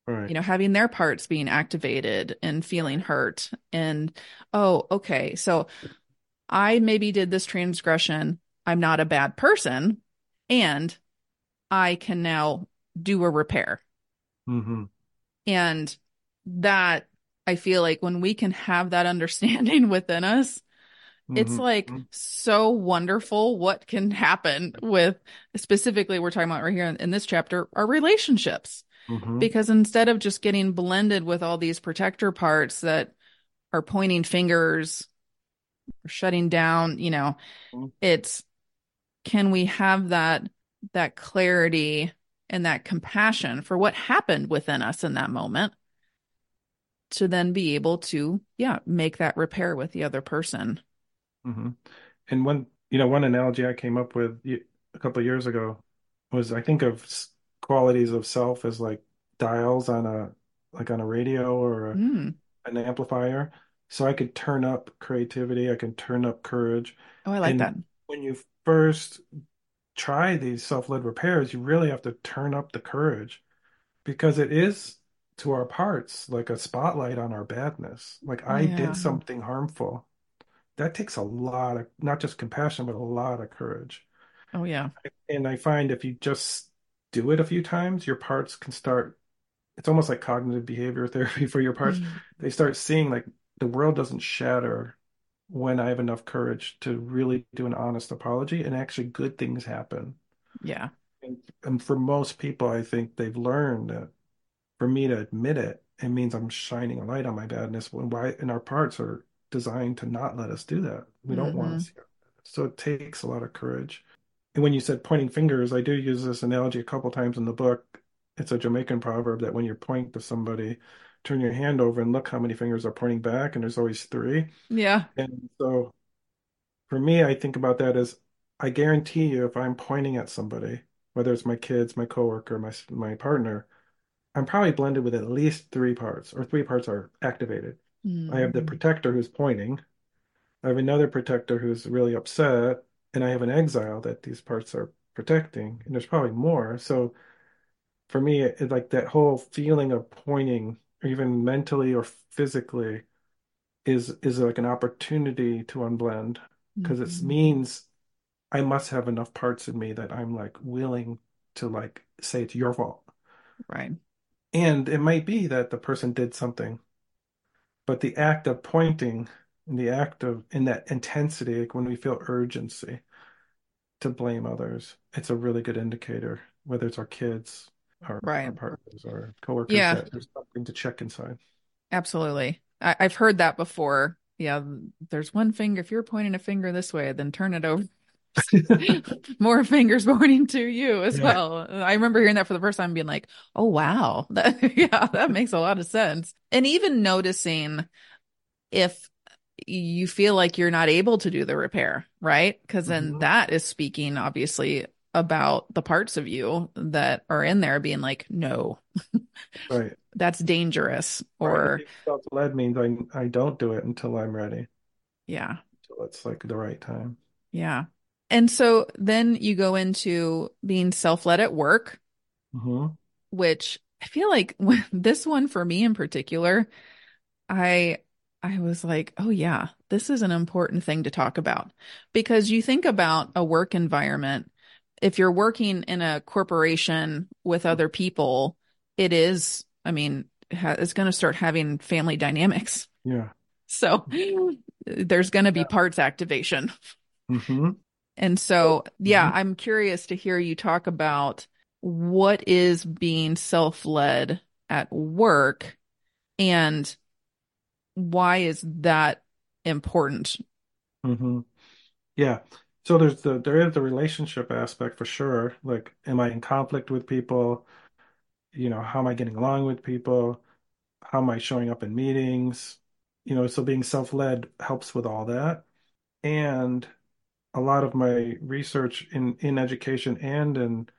right. you know having their parts being activated and feeling hurt and oh okay so i maybe did this transgression i'm not a bad person and i can now do a repair mm-hmm. and that i feel like when we can have that understanding within us it's mm-hmm. like mm-hmm. so wonderful what can happen with specifically we're talking about right here in, in this chapter our relationships. Mm-hmm. Because instead of just getting blended with all these protector parts that are pointing fingers, or shutting down, you know, mm-hmm. it's can we have that that clarity and that compassion for what happened within us in that moment to then be able to yeah make that repair with the other person Mm-hmm. And one, you know, one analogy I came up with a couple of years ago was I think of qualities of self as like dials on a like on a radio or a, mm. an amplifier. So I could turn up creativity, I can turn up courage. Oh, I like and that. When you first try these self-led repairs, you really have to turn up the courage because it is to our parts like a spotlight on our badness. Like I yeah. did something harmful that takes a lot of not just compassion but a lot of courage oh yeah and i find if you just do it a few times your parts can start it's almost like cognitive behavior therapy for your parts mm-hmm. they start seeing like the world doesn't shatter when i have enough courage to really do an honest apology and actually good things happen yeah and, and for most people i think they've learned that for me to admit it it means i'm shining a light on my badness when why and our parts are designed to not let us do that. We don't mm-hmm. want to see it. So it takes a lot of courage. And when you said pointing fingers, I do use this analogy a couple times in the book. It's a Jamaican proverb that when you point to somebody, turn your hand over and look how many fingers are pointing back, and there's always three. Yeah. And so for me, I think about that as I guarantee you, if I'm pointing at somebody, whether it's my kids, my coworker, my my partner, I'm probably blended with at least three parts, or three parts are activated. Mm. I have the protector who's pointing. I have another protector who's really upset, and I have an exile that these parts are protecting, and there's probably more. So for me, it, it, like that whole feeling of pointing, or even mentally or physically, is is like an opportunity to unblend because mm-hmm. it means I must have enough parts in me that I'm like willing to like say it's your fault. Right. And it might be that the person did something but the act of pointing and the act of in that intensity like when we feel urgency to blame others it's a really good indicator whether it's our kids our, right. our partners or coworkers yeah. that there's something to check inside absolutely I, i've heard that before yeah there's one finger if you're pointing a finger this way then turn it over more fingers pointing to you as yeah. well. I remember hearing that for the first time being like, oh, wow. That, yeah, that makes a lot of sense. And even noticing if you feel like you're not able to do the repair, right? Because then mm-hmm. that is speaking, obviously, about the parts of you that are in there being like, no, right. That's dangerous. Or self led means I, I don't do it until I'm ready. Yeah. Until it's like the right time. Yeah. And so then you go into being self led at work, mm-hmm. which I feel like this one for me in particular, I I was like, oh yeah, this is an important thing to talk about because you think about a work environment. If you're working in a corporation with other people, it is, I mean, it's going to start having family dynamics. Yeah. so there's going to be parts activation. Mm-hmm. And so, yeah, Mhm. I'm curious to hear you talk about what is being self-led at work and why is that important? Mm-hmm. Yeah. So there's the there is the relationship aspect for sure. Like, am I in conflict with people? You know, how am I getting along with people? How am I showing up in meetings? You know, so being self-led helps with all that. And a lot of my research in in education and in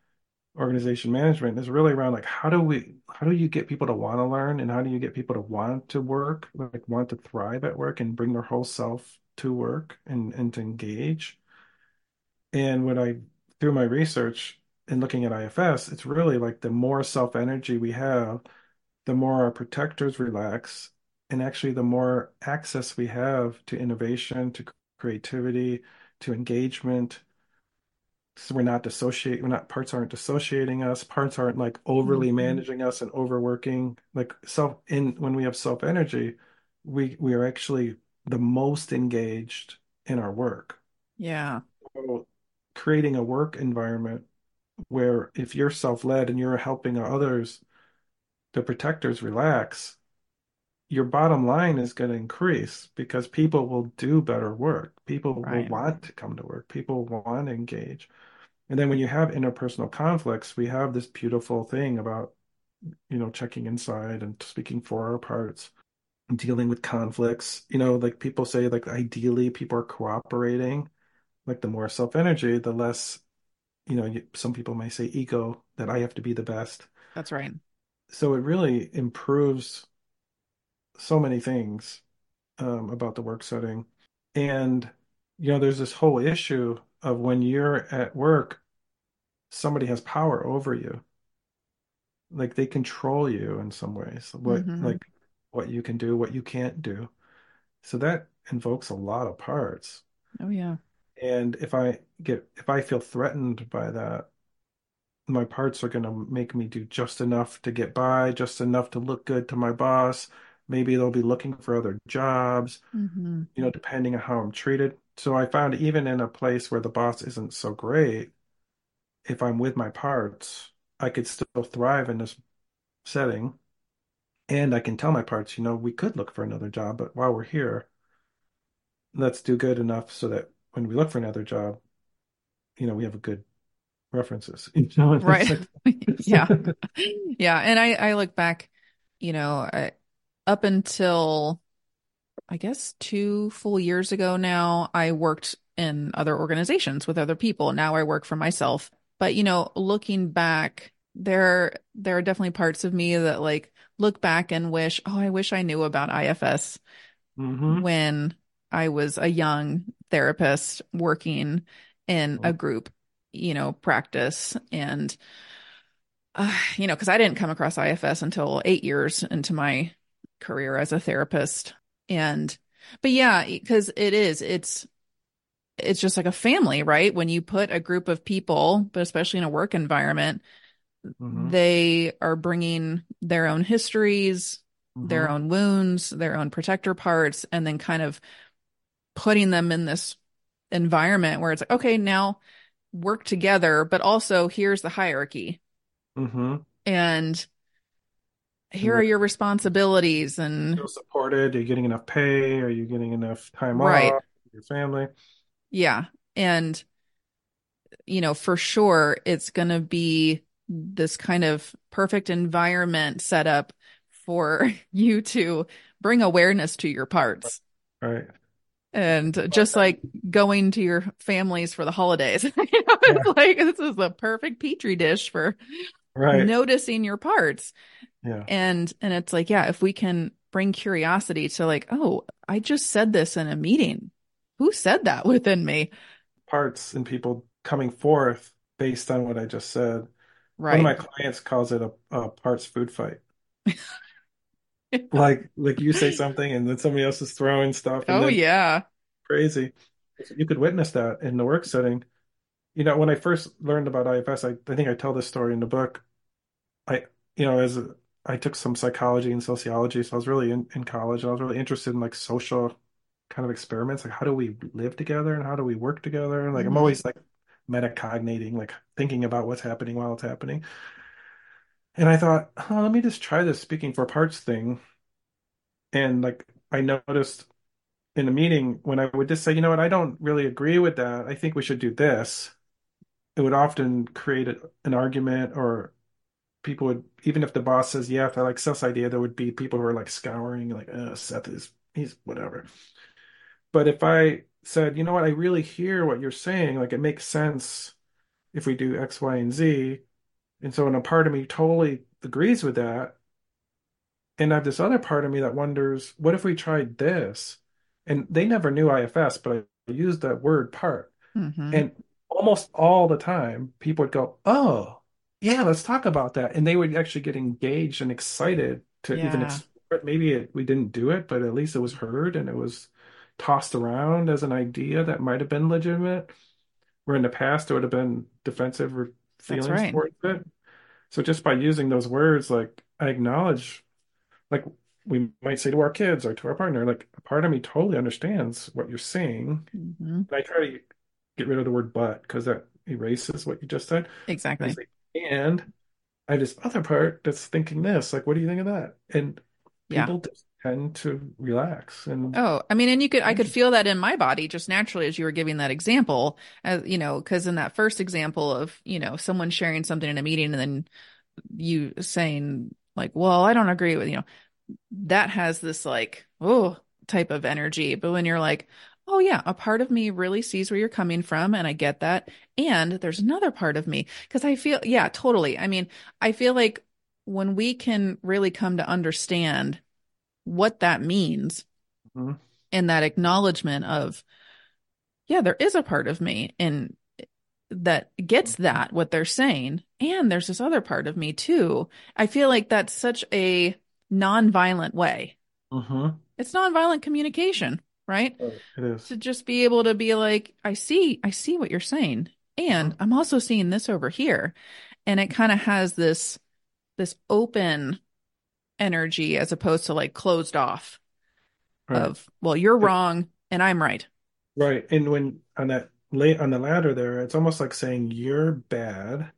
organization management is really around like how do we how do you get people to want to learn and how do you get people to want to work, like want to thrive at work and bring their whole self to work and and to engage. And when I through my research and looking at IFS, it's really like the more self energy we have, the more our protectors relax, and actually the more access we have to innovation, to creativity, to engagement. So we're not dissociate, we're not parts aren't dissociating us, parts aren't like overly Mhm. managing us and overworking. Like self in when we have self energy, we we are actually the most engaged in our work. Yeah, So creating a work environment where if you're self-led and you're helping others, the protectors relax, your bottom line is going to increase because people will do better work. People will want to come to work. People want to engage. And then when you have interpersonal conflicts, we have this beautiful thing about, you know, checking inside and speaking for our parts, dealing with conflicts. You know, like people say, like ideally people are cooperating. Like the more self-energy, the less you know, some people may say ego, that I have to be the best. That's right. So it really improves so many things um, about the work setting. And, you know, there's this whole issue of when you're at work, somebody has power over you. Like they control you in some ways, what hmm like what you can do, what you can't do. So that invokes a lot of parts. Oh, yeah. And if I get if I feel threatened by that, my parts are going to make me do just enough to get by, just enough to look good to my boss. Maybe they'll be looking for other jobs, hmm you know, depending on how I'm treated. So I found even in a place where the boss isn't so great, if I'm with my parts, I could still thrive in this setting. And I can tell my parts, you know, we could look for another job, but while we're here, let's do good enough so that when we look for another job, you know, we have a good references. You know, Right. like, Yeah. Yeah. And I, I look back, you know, I, up until I guess two full years ago now, I worked in other organizations with other people. Now I work for myself. But, you know, looking back, there there are definitely parts of me that like look back and wish, oh, I wish I knew about IFS hmm when I was a young therapist working in a group, you know, practice and uh, you know, because I didn't come across IFS until eight years into my career as a therapist. And, but yeah, because it is, it's, it's just like a family, right? When you put a group of people, but especially in a work environment, hmm they are bringing their own histories, their hmm own wounds, their own protector parts, and then kind of putting them in this environment where it's like, okay, now work together, but also here's the hierarchy. hmm And here are your responsibilities and feel supported? Are you getting enough pay? Are you getting enough time right. off? with Your family? Yeah. And, you know, for sure, it's going to be this kind of perfect environment set up for you to bring awareness to your parts. Right. And just like going to your families for the holidays, you know, Yeah. like this is a perfect petri dish for Right. noticing your parts. Yeah. And and it's like, yeah, if we can bring curiosity to like, oh, I just said this in a meeting. Who said that within me? Parts and people coming forth based on what I just said. One of my clients calls it a, a parts food fight. Like like you say something and then somebody else is throwing stuff and Oh yeah. crazy. You could witness that in the work setting. You know, when I first learned about IFS, I, I think I tell this story in the book. I, you know, as a, I took some psychology and sociology, so I was really in, in college. And I was really interested in like social kind of experiments, like how do we live together and how do we work together? Like I'm hmm always like metacognating, like thinking about what's happening while it's happening. And I thought, oh, let me just try this speaking for parts thing. And like I noticed in a meeting when I would just say, you know what, I don't really agree with that. I think we should do this. It would often create a, an argument or people would even if the boss says yeah if i like seth's idea there would be people who are like scouring like oh, seth is he's whatever but if i said you know what i really hear what you're saying like it makes sense if we do x y and z and so and a part of me totally agrees with that. And i have this other part of me that wonders what if we tried this? And they never knew ifs but i used that word part. Hmm and almost all the time, people would go, "Oh, yeah, let's talk about that," and they would actually get engaged and excited to even explore it. Maybe it, we didn't do it, but at least it was heard and it was tossed around as an idea that might have been legitimate. Where in the past it would have been defensive or feelings right. towards it. So just by using those words, like I acknowledge, like we might say to our kids or to our partner, like a part of me totally understands what you're saying. hmm I try to get rid of the word but because that erases what you just said. I Exactly. say, and I have this other part that's thinking this, like, what do you think of that? And Yeah. people just tend to relax and Oh, I mean, and you could, I could feel that in my body just naturally as you were giving that example, as you know, because in that first example of, you know, someone sharing something in a meeting and then you saying like, well, I don't agree with, you know, that has this like, oh, type of energy. But when you're like, oh yeah, a part of me really sees where you're coming from and I get that. And there's another part of me because I feel, yeah, totally. I mean, I feel like when we can really come to understand what that means Mhm. and that acknowledgement of, yeah, there is a part of me and that gets that what they're saying. And there's this other part of me too. I feel like that's such a non-violent way. Mhm. It's non-violent communication, right? It is. To just be able to be like, I see, I see what you're saying. And Mhm. I'm also seeing this over here. And it kind of has this this open energy as opposed to like closed off Right. of, well, you're wrong and I'm right. right. And when on that late on the ladder there, it's almost like saying you're bad.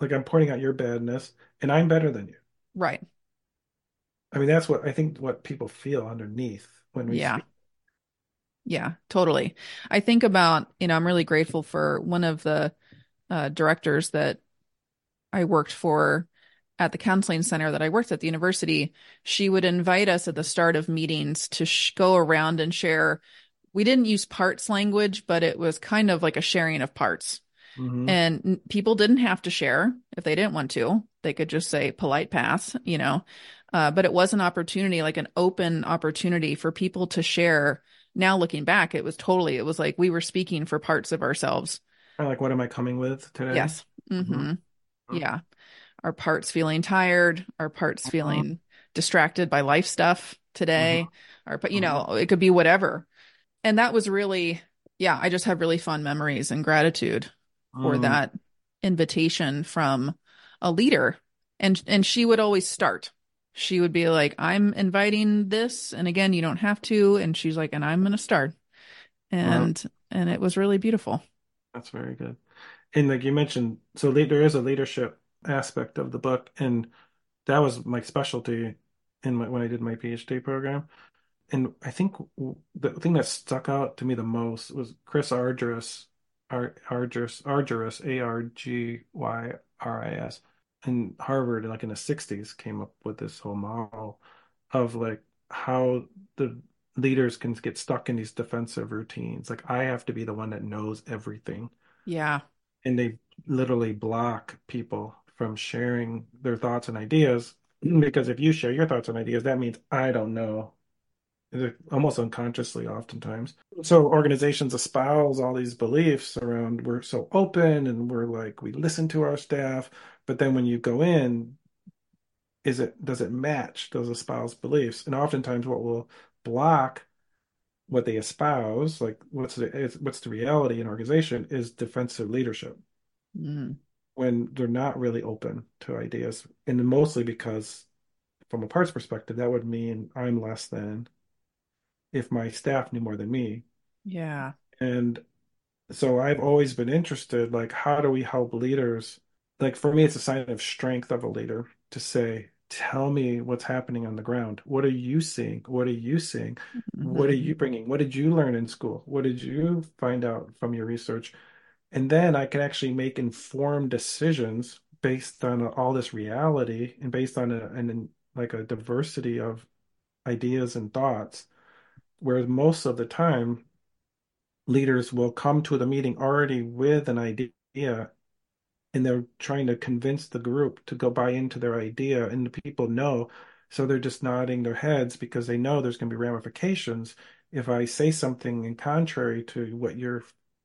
Like I'm pointing out your badness and I'm better than you. Right. I mean, that's what I think what people feel underneath when we Yeah. speak. Yeah, totally. I think about, you know, I'm really grateful for one of the uh, directors that I worked for at the counseling center that I worked at the university. She would invite us at the start of meetings to sh- go around and share. We didn't use parts language, but it was kind of like a sharing of parts. hmm And people didn't have to share if they didn't want to. They could just say polite pass, you know. Uh, but it was an opportunity, like an open opportunity for people to share. Now looking back, it was totally, it was like we were speaking for parts of ourselves. Like, what am I coming with today? Yes. hmm hmm Yeah. Our parts feeling tired, our parts uh-huh. feeling distracted by life stuff today, uh-huh. or, but you uh-huh. know, it could be whatever. And that was really, yeah, I just have really fond memories and gratitude for hmm that invitation from a leader. And and she would always start. She would be like, "I'm inviting this, and again, you don't have to." And she's like, "And I'm going to start." Wow, And and it was really beautiful. that's very good. And like you mentioned, so there is a leadership aspect of the book, and that was my specialty in my, when I did my PhD program. And I think the thing that stuck out to me the most was Chris Argyris, Ar Argyris, Argyris, A-R-G-Y-R-I-S, in Harvard, like in the 60s, came up with this whole model of like how the leaders can get stuck in these defensive routines. Like I have to be the one that knows everything. Yeah. And they literally block people from sharing their thoughts and ideas because if you share your thoughts and ideas, that means I don't know almost unconsciously oftentimes. So organizations espouse all these beliefs around we're so open and we're like we listen to our staff, but then when you go in, is it does it match those espoused beliefs? And oftentimes what will block what they espouse, like what's the what's the reality in organization is defensive leadership Mm. When they're not really open to ideas, and mostly because from a parts perspective, that would mean I'm less than if my staff knew more than me. Yeah. And so I've always been interested, like, how do we help leaders? Like, for me, it's a sign of strength of a leader to say, tell me what's happening on the ground. What are you seeing? What are you seeing? Mm-hmm. What are you bringing? What did you learn in school? What did you find out from your research? And then I can actually make informed decisions based on all this reality and based on a, an like a diversity of ideas and thoughts. Where most of the time leaders will come to the meeting already with an idea and they're trying to convince the group to go buy into their idea and the people know. So they're just nodding their heads because they know there's going to be ramifications if i say something in contrary to what you're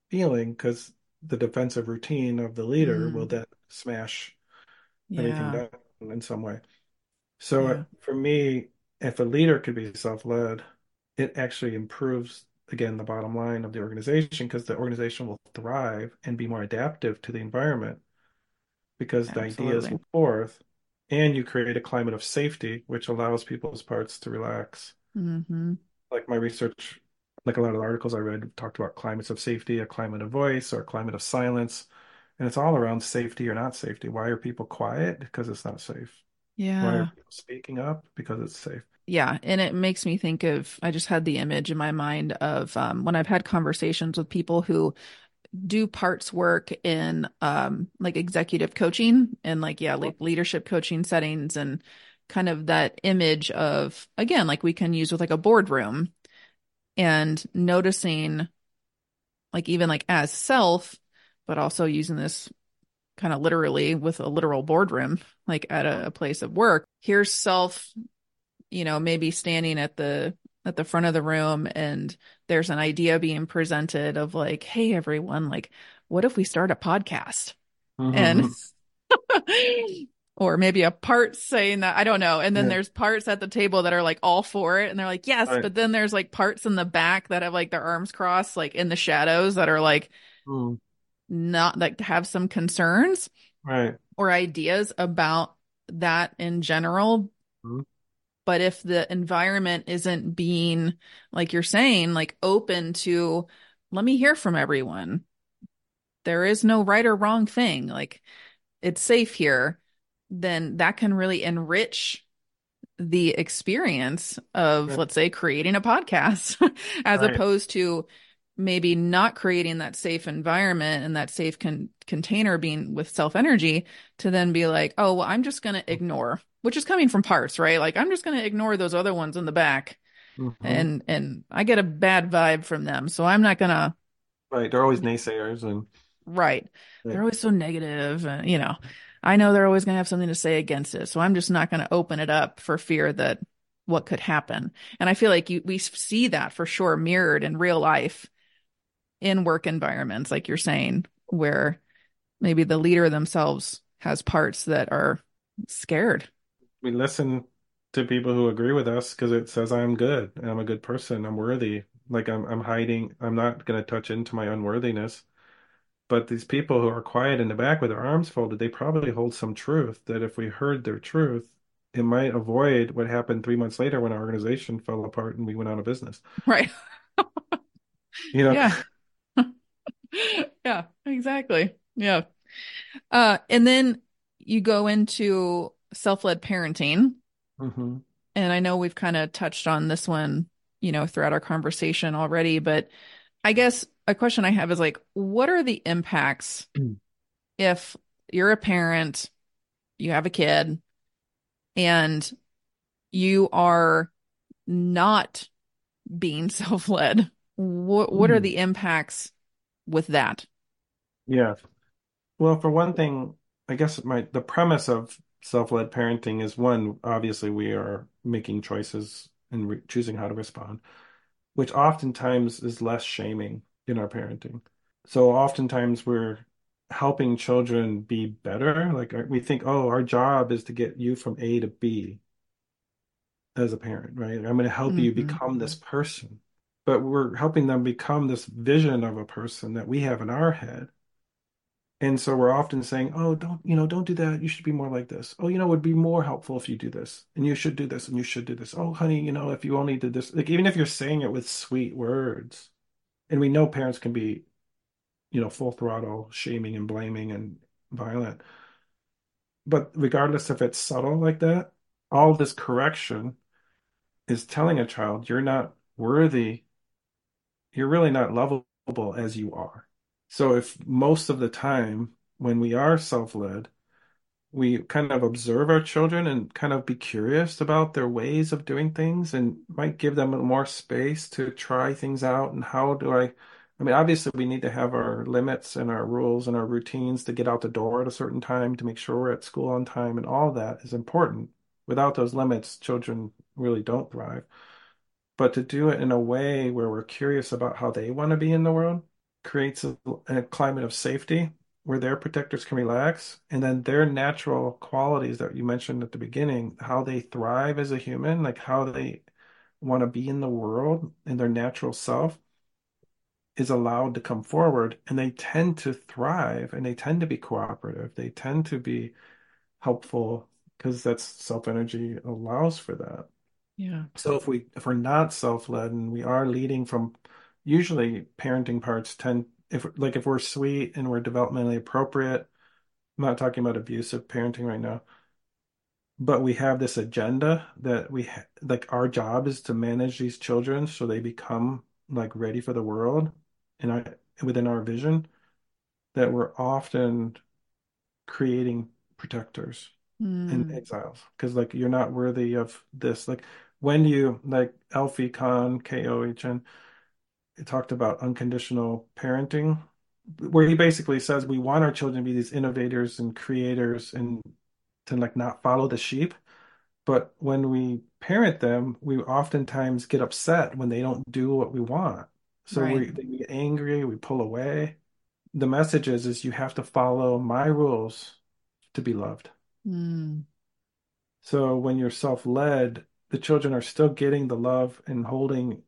feeling because the defensive routine of the leader mm. will then smash yeah. anything down in some way so yeah. for me if a leader could be self-led it actually improves again the bottom line of the organization because the organization will thrive and be more adaptive to the environment because Absolutely. the ideas will forth and you create a climate of safety which allows people's parts to relax mm-hmm. like my research like a lot of articles i read talked about climates of safety a climate of voice or a climate of silence and it's all around safety or not safety. Why are people quiet? Because it's not safe. Yeah why are people speaking up? Because it's safe. Yeah and it makes me think of i just had the image in my mind of um, when i've had conversations with people who do parts work in um, like executive coaching and like yeah like leadership coaching settings and kind of that image of again like we can use with like a boardroom and noticing like even like as self but also using this kind of literally with a literal boardroom like at a, a place of work here's self you know, maybe standing at the at the front of the room and there's an idea being presented of like, hey everyone, like what if we start a podcast? Mm-hmm. And or maybe a part saying that I don't know. And then yeah. there's parts at the table that are like all for it and they're like, yes, right. but then there's like parts in the back that have like their arms crossed, like in the shadows that are like mm. not like have some concerns. Right. Or ideas about that in general. Mm. But if the environment isn't being, like you're saying, like open to, let me hear from everyone. There is no right or wrong thing. Like it's safe here. Then that can really enrich the experience of, let's say, creating a podcast as right. opposed to maybe not creating that safe environment and that safe con- container being with self energy to then be like, oh, well, I'm just going to ignore which is coming from parts, right? Like I'm just going to ignore those other ones in the back. Mm-hmm. And and I get a bad vibe from them, so I'm not going to Right, they're always naysayers and Right. They're always so negative and you know, I know they're always going to have something to say against it. So I'm just not going to open it up for fear that what could happen. And I feel like you, we see that for sure mirrored in real life in work environments, like you're saying, where maybe the leader themselves has parts that are scared we listen to people who agree with us because it says I'm good and I'm a good person. I'm worthy. Like I'm I'm hiding. I'm not going to touch into my unworthiness. But these people who are quiet in the back with their arms folded, they probably hold some truth that if we heard their truth, it might avoid what happened three months later when our organization fell apart and we went out of business. Right. you know. Yeah. yeah, exactly. Yeah. Uh, and then you go into self-led parenting. Mm-hmm. And I know we've kind of touched on this one, you know, throughout our conversation already, but I guess a question I have is like, what are the impacts if you're a parent, you have a kid, and you are not being self-led? What what mm. are the impacts with that? Yeah. Well, for one thing, I guess my the premise of self-led parenting is one obviously we are making choices and re- choosing how to respond which oftentimes is less shaming in our parenting. So oftentimes we're helping children be better. Like uh, we think oh our job is to get you from a to b as a parent right? I'm going to help mm-hmm. you become this person. But we're helping them become this vision of a person that we have in our head And so we're often saying, oh, don't, you know, don't do that. You should be more like this. Oh, you know, it would be more helpful if you do this. And you should do this and you should do this. Oh, honey, you know, if you only did this, like even if you're saying it with sweet words, and we know parents can be, you know, full throttle shaming and blaming and violent. But regardless if it's subtle like that, all this correction is telling a child you're not worthy, you're really not lovable as you are. So if most of the time when we are self-led, we kind of observe our children and kind of be curious about their ways of doing things and might give them more space to try things out and how do I I mean obviously we need to have our limits and our rules and our routines to get out the door at a certain time to make sure we're at school on time and all that is important. Without those limits, children really don't thrive. But to do it in a way where we're curious about how they want to be in the world creates a, a climate of safety where their protectors can relax, and then their natural qualities that you mentioned at the beginning, how they thrive as a human, like how they want to be in the world and their natural self is allowed to come forward, and they tend to thrive and they tend to be cooperative. They tend to be helpful because that's self energy allows for that. Yeah. So if we if we're not self-led and we are leading from usually parenting parts tend if like if we're sweet and we're developmentally appropriate, I'm not talking about abusive parenting right now, but we have this agenda that we ha like our job is to manage these children so they become like ready for the world and I within our vision that we're often creating protectors and Mm, exiles. Because like you're not worthy of this. Like when you like Alfie Kohn K-O-H-N it talked about unconditional parenting, where he basically says we want our children to be these innovators and creators and to like not follow the sheep. But when we parent them, we oftentimes get upset when they don't do what we want. So right. we, we get angry, we pull away. The message is, is you have to follow my rules to be loved. Mm, So when you're self-led, the children are still getting the love and holding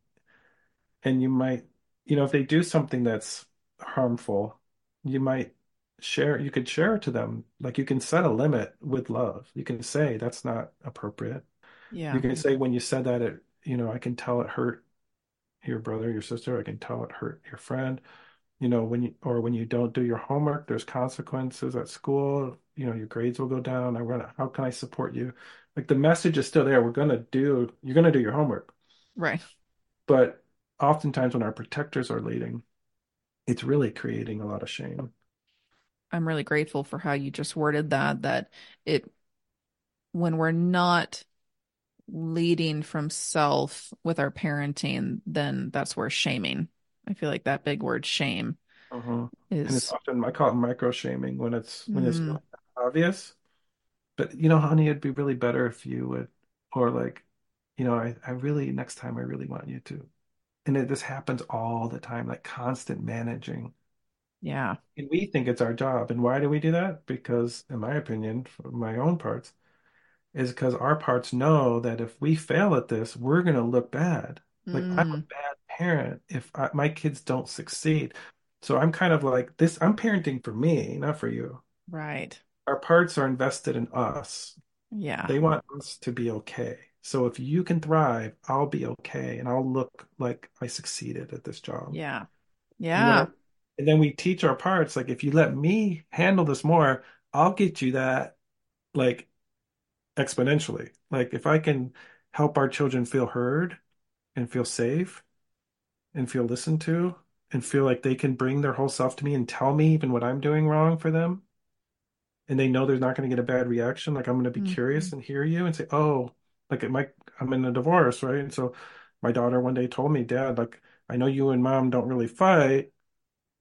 and you might, you know, if they do something that's harmful, you might share, you could share it to them. Like you can set a limit with love. You can say that's not appropriate. Yeah. You can say when you said that it, you know, I can tell it hurt your brother, your sister, I can tell it hurt your friend. You know, when you or when you don't do your homework, there's consequences at school. You know, your grades will go down. I want to, how can I support you? Like the message is still there. We're gonna do, you're gonna do your homework. Right. But oftentimes when our protectors are leading, it's really creating a lot of shame. I'm really grateful for how you just worded that, that it, when we're not leading from self with our parenting, then that's where shaming. I feel like that big word shame Uh-huh. And it's is, often I call it micro shaming when it's when it's mm, really obvious. But you know, honey, it'd be really better if you would, or like, you know, I, I really next time I really want you to. And it this happens all the time, like constant managing. yeah. And we think it's our job. And why do we do that? Because, in my opinion, for my own parts, is because our parts know that if we fail at this, we're going to look bad. Like I'm a Mm, bad parent if I, my kids don't succeed. So I'm kind of like this, I'm parenting for me, not for you. right. Our parts are invested in us. Yeah. They want us to be okay. So if you can thrive, I'll be okay and I'll look like I succeeded at this job. Yeah. And Yeah. and then we teach our parts, like if you let me handle this more, I'll get you that like exponentially. Like if I can help our children feel heard and feel safe and feel listened to and feel like they can bring their whole self to me and tell me even what I'm doing wrong for them, and they know they're not going to get a bad reaction, like I'm going to be Mhm. curious and hear you and say, "Oh, like it might I'm in a divorce, right?" And so my daughter one day told me, "Dad, like I know you and mom don't really fight,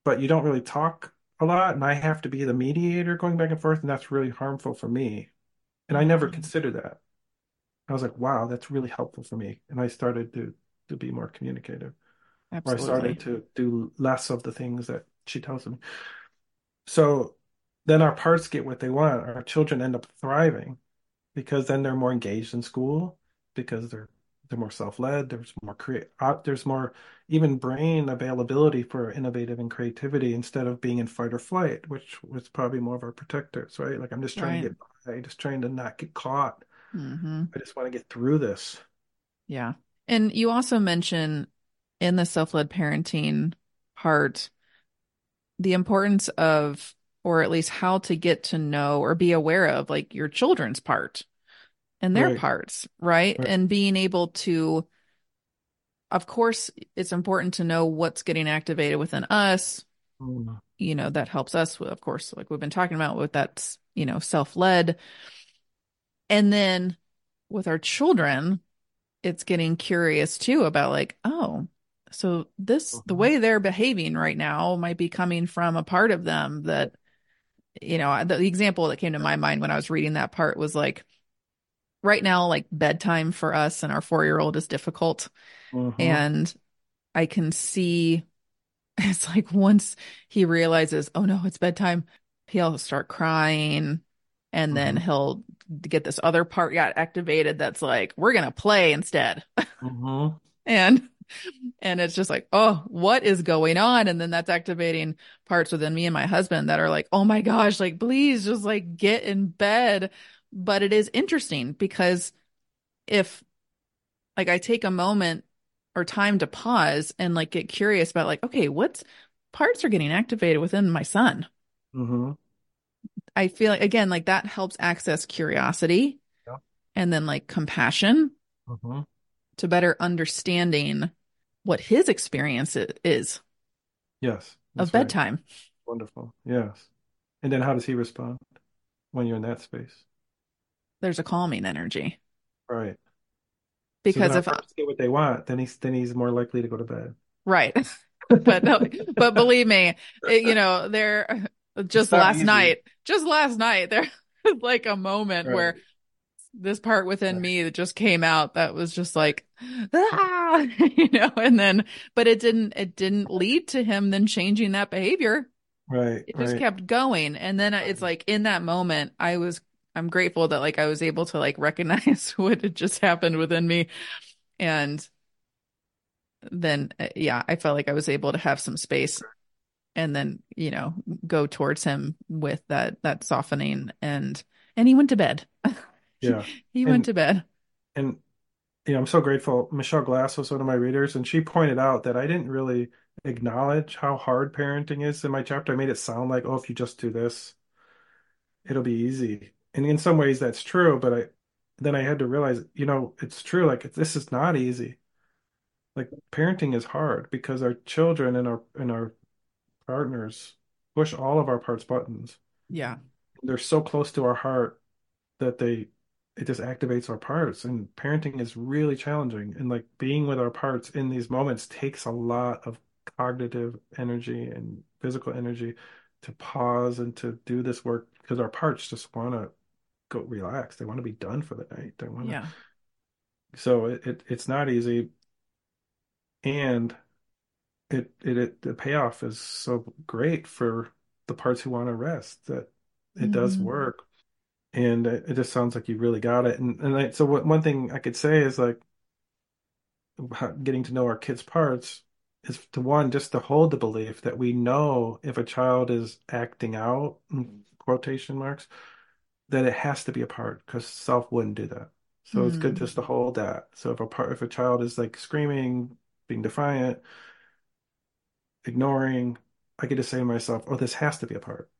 but you don't really talk a lot, and I have to be the mediator going back and forth, and that's really harmful for me." And I never Mhm. considered that. I was like, wow, that's really helpful for me. And I started to to be more communicative, or I started to do less of the things that she tells me. So then our parts get what they want. Our children end up thriving because then they're more engaged in school because they're they're more self-led there's more create uh, there's more even brain availability for innovative and creativity instead of being in fight or flight which was probably more of our protectors right like i'm just trying right. to get by just trying to not get caught mm-hmm. i just want to get through this yeah and you also mention in the self-led parenting part the importance of or at least how to get to know or be aware of like your children's part and their right. parts, right? right? And being able to, of course, it's important to know what's getting activated within us. Mm. You know, that helps us, with, of course, like we've been talking about with that's, you know, self led. And then with our children, it's getting curious too about like, oh, so this, the mm-hmm. way they're behaving right now might be coming from a part of them that, you know, the, the example that came to my mind when I was reading that part was like, right now, like bedtime for us and our four year old is difficult. Mm-hmm. And I can see it's like once he realizes, oh no, it's bedtime, he'll start crying. And mm-hmm. then he'll get this other part got activated that's like, we're going to play instead. Mm-hmm. and and it's just like, oh, what is going on? And then that's activating parts within me and my husband that are like, oh my gosh, like, please just like get in bed but it is interesting because if like I take a moment or time to pause and like get curious about like, okay, what's parts are getting activated within my son. Mm-hmm. I feel like again, like that helps access curiosity yeah. and then like compassion mm-hmm. to better understanding what his experience is. Yes. Of bedtime. Right. Wonderful. Yes. And then how does he respond when you're in that space? there's a calming energy. Right. Because so if I get what they want, then he's then he's more likely to go to bed. Right. but no, but believe me, it, you know, there just last easy. night, just last night, there was like a moment right. where this part within right. me that just came out that was just like ah, you know, and then but it didn't it didn't lead to him then changing that behavior. Right. It just right. kept going. And then it's like in that moment I was I'm grateful that like I was able to like recognize what had just happened within me. And then, uh, yeah, I felt like I was able to have some space and then, you know, go towards him with that, that softening and, and he went to bed. Yeah. he and, went to bed. And, you know, I'm so grateful. Michelle Glass was one of my readers and she pointed out that I didn't really acknowledge how hard parenting is in my chapter. I made it sound like, oh, if you just do this, it'll be easy and in some ways that's true but i then i had to realize you know it's true like this is not easy like parenting is hard because our children and our and our partners push all of our parts buttons yeah they're so close to our heart that they it just activates our parts and parenting is really challenging and like being with our parts in these moments takes a lot of cognitive energy and physical energy to pause and to do this work because our parts just want to go relax. They want to be done for the night. They want to. Yeah. So it, it it's not easy, and it, it it the payoff is so great for the parts who want to rest that it mm-hmm. does work, and it, just sounds like you really got it. And and I, so what, one thing I could say is like getting to know our kids' parts is to one just to hold the belief that we know if a child is acting out quotation marks that it has to be a part because self wouldn't do that. So mm. it's good hmm. just to hold that. So if a part, if a child is like screaming, being defiant, ignoring, I get to say to myself, "Oh, this has to be a part."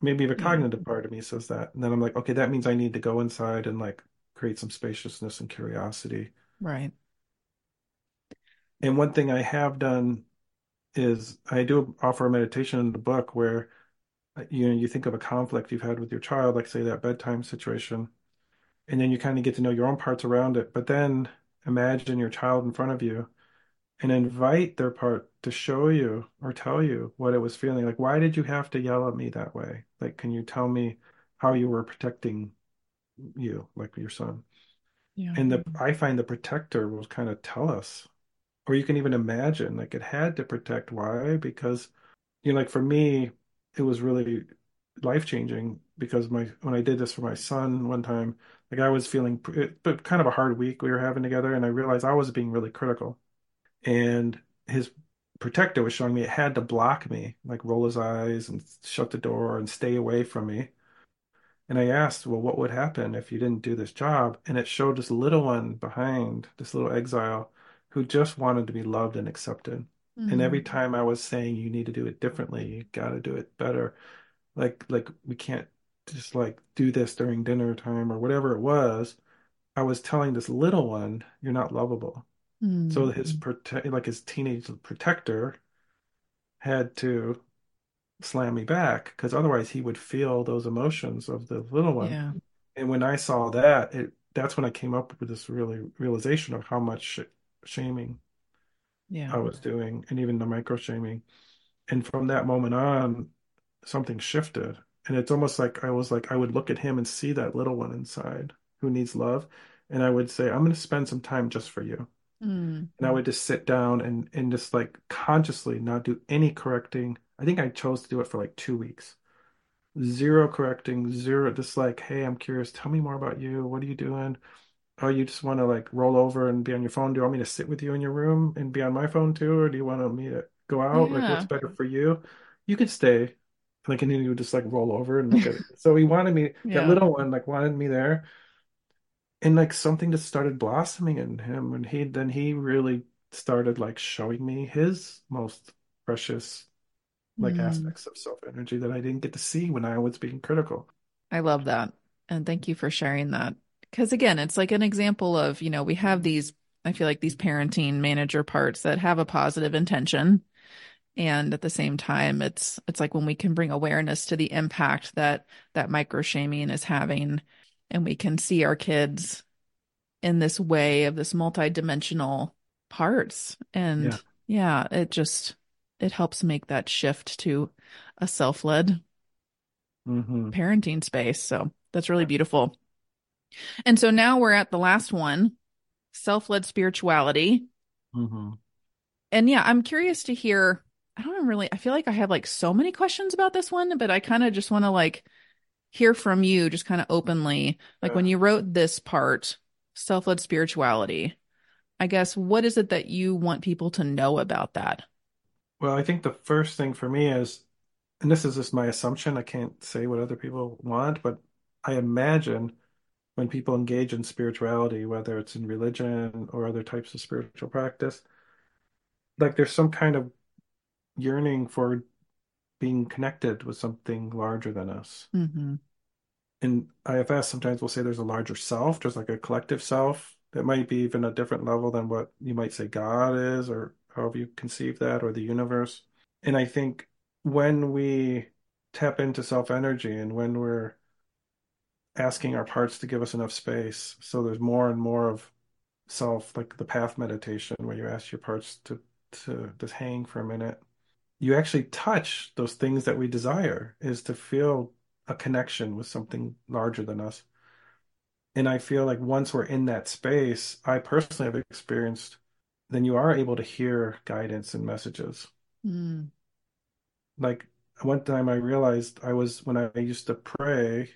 Maybe the mm-hmm. cognitive part of me says that, and then I'm like, "Okay, that means I need to go inside and like create some spaciousness and curiosity." Right. And one thing I have done is I do offer a meditation in the book where uh, you know you think of a conflict you've had with your child like say that bedtime situation and then you kind of get to know your own parts around it but then imagine your child in front of you and invite their part to show you or tell you what it was feeling like why did you have to yell at me that way like can you tell me how you were protecting you like your son? Yeah. and the i find the protector will kind of tell us or you can even imagine like it had to protect. Why? Because you know like for me it was really life changing because my when I did this for my son one time, like I was feeling but kind of a hard week we were having together, and I realized I was being really critical, and his protector was showing me it had to block me, like roll his eyes and shut the door and stay away from me. And I asked, well, what would happen if you didn't do this job? And it showed this little one behind, this little exile who just wanted to be loved and accepted. Mm. And every time I was saying you need to do it differently, you got to do it better. Like like we can't just like do this during dinner time or whatever it was. I was telling this little one, you're not lovable. Mm. So his protect like his teenage protector had to slam me back because otherwise he would feel those emotions of the little one. Yeah. And when I saw that, it that's when I came up with this really realization of how much sh shaming yeah. I was doing, and even the micro shaming. And from that moment on, something shifted. And it's almost like I was like I would look at him and see that little one inside who needs love, and I would say, "I'm going to spend some time just for you." Mm. And I would just sit down and and just like consciously not do any correcting I think I chose to do it for like two weeks. Zero correcting, zero, just like, hey, I'm curious. Tell me more about you. What are you doing? Oh, you just want to like roll over and be on your phone? Do you want me to sit with you in your room and be on my phone too? Or do you want me to go out? Yeah. Like, what's better for you? You could stay. Like, and then you would just like roll over and look at it. So he wanted me, yeah. that little one, like, wanted me there. And like something just started blossoming in him. And he, then he really started like showing me his most precious like mm. aspects of self energy that I didn't get to see when I was being critical. I love that. And thank you for sharing that. Because again, it's like an example of, you know, we have these, I feel like these parenting manager parts that have a positive intention. And at the same time, it's it's like when we can bring awareness to the impact that that micro shaming is having, and we can see our kids in this way of this multidimensional parts. And yeah, yeah it just it helps make that shift to a self-led mm-hmm. parenting space. So that's really beautiful. And so now we're at the last one, self-led spirituality. Mm-hmm. And yeah, I'm curious to hear. I don't really. I feel like I have like so many questions about this one, but I kind of just want to like hear from you, just kind of openly. Like when you wrote this part, self-led spirituality. I guess what is it that you want people to know about that? Well, I think the first thing for me is, and this is just my assumption, I can't say what other people want, but I imagine when people engage in spirituality, whether it's in religion or other types of spiritual practice, like there's some kind of yearning for being connected with something larger than us. Mm-hmm. In IFS, sometimes we'll say there's a larger self, there's like a collective self that might be even a different level than what you might say God is or however you conceive that, or the universe. And I think when we tap into self energy and when we're asking our parts to give us enough space, so there's more and more of self, like the path meditation, where you ask your parts to to just hang for a minute. You actually touch those things that we desire, is to feel a connection with something larger than us. And I feel like once we're in that space, I personally have experienced then you are able to hear guidance and messages. Mm. Like one time I realized I was, when I used to pray,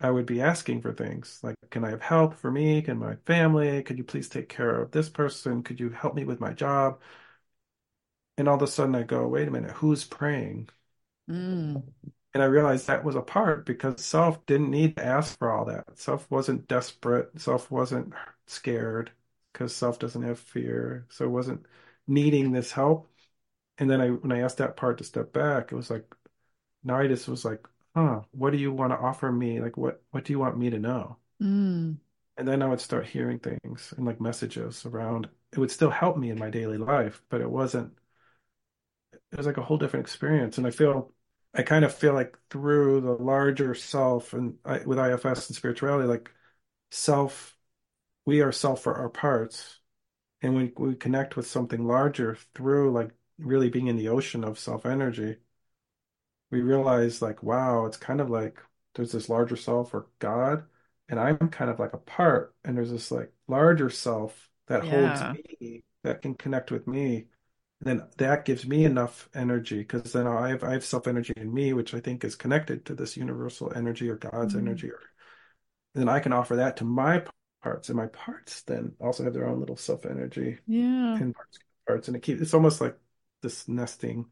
I would be asking for things like, can I have help for me? Can my family? Could you please take care of this person? Could you help me with my job? And all of a sudden I go, wait a minute, who's praying? Mm. And I realized that was a part because self didn't need to ask for all that. Self wasn't desperate. Self wasn't scared because self doesn't have fear. So it wasn't needing this help. And then I when I asked that part to step back, it was like now I just was like, huh, what do you want to offer me? Like what what do you want me to know? Mm. And then I would start hearing things and like messages around. It would still help me in my daily life, but it wasn't it was like a whole different experience. And I feel I kind of feel like through the larger self and I, with IFS and spirituality, like self we are self for our parts and when we connect with something larger through like really being in the ocean of self energy we realize like wow it's kind of like there's this larger self or god and i'm kind of like a part and there's this like larger self that yeah. holds me that can connect with me then that gives me enough energy because then I have I have self energy in me, which I think is connected to this universal energy or God's Mm. energy, or then I can offer that to my parts, and my parts then also have their own little self energy Yeah. and parts parts, and it keeps it's almost like this nesting.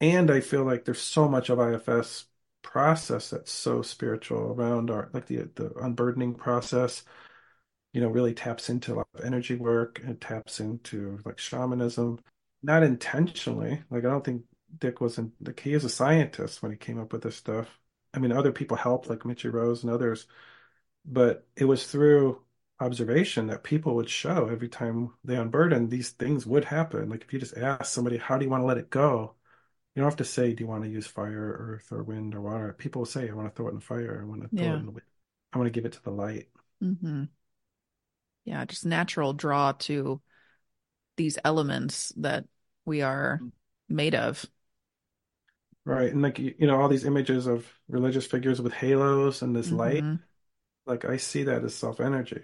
And I feel like there's so much of IFS process that's so spiritual around our like the the unburdening process you know, really taps into a lot of energy work and taps into like shamanism, not intentionally. Like I don't think Dick wasn't like he is a scientist when he came up with this stuff. I mean, other people helped, like Michi Rose and others, but it was through observation that people would show every time they unburden, these things would happen. Like if you just ask somebody, how do you want to let it go? You don't have to say, do you want to use fire, earth, or wind or water? People will say, I want to throw it in the fire. I want to throw it in the wind. I want to give it to the light. hmm Yeah, just natural draw to these elements that we are made of. Right. And like you know, all these images of religious figures with halos and this light, hmm like I see that as self-energy.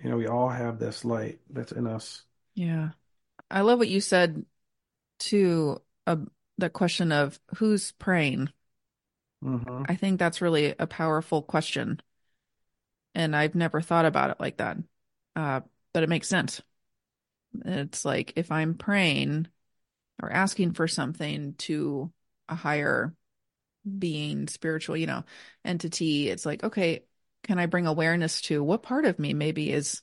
You know, we all have this light that's in us. Yeah. I love what you said to uh, the question of who's praying. hmm I think that's really a powerful question. And I've never thought about it like that. Uh, but it makes sense. It's like if I'm praying or asking for something to a higher being, spiritual, you know, entity, it's like, okay, can I bring awareness to what part of me maybe is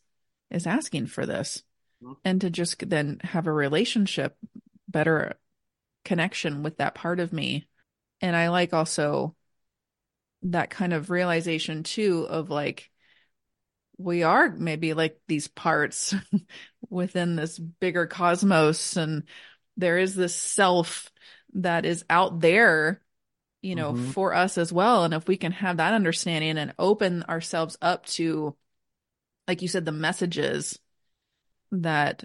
is asking for this? Mm-hmm. And to just then have a relationship, better connection with that part of me. And I like also that kind of realization too of like we are maybe like these parts within this bigger cosmos and there is this self that is out there you know hmm for us as well. And if we can have that understanding and open ourselves up to like you said the messages that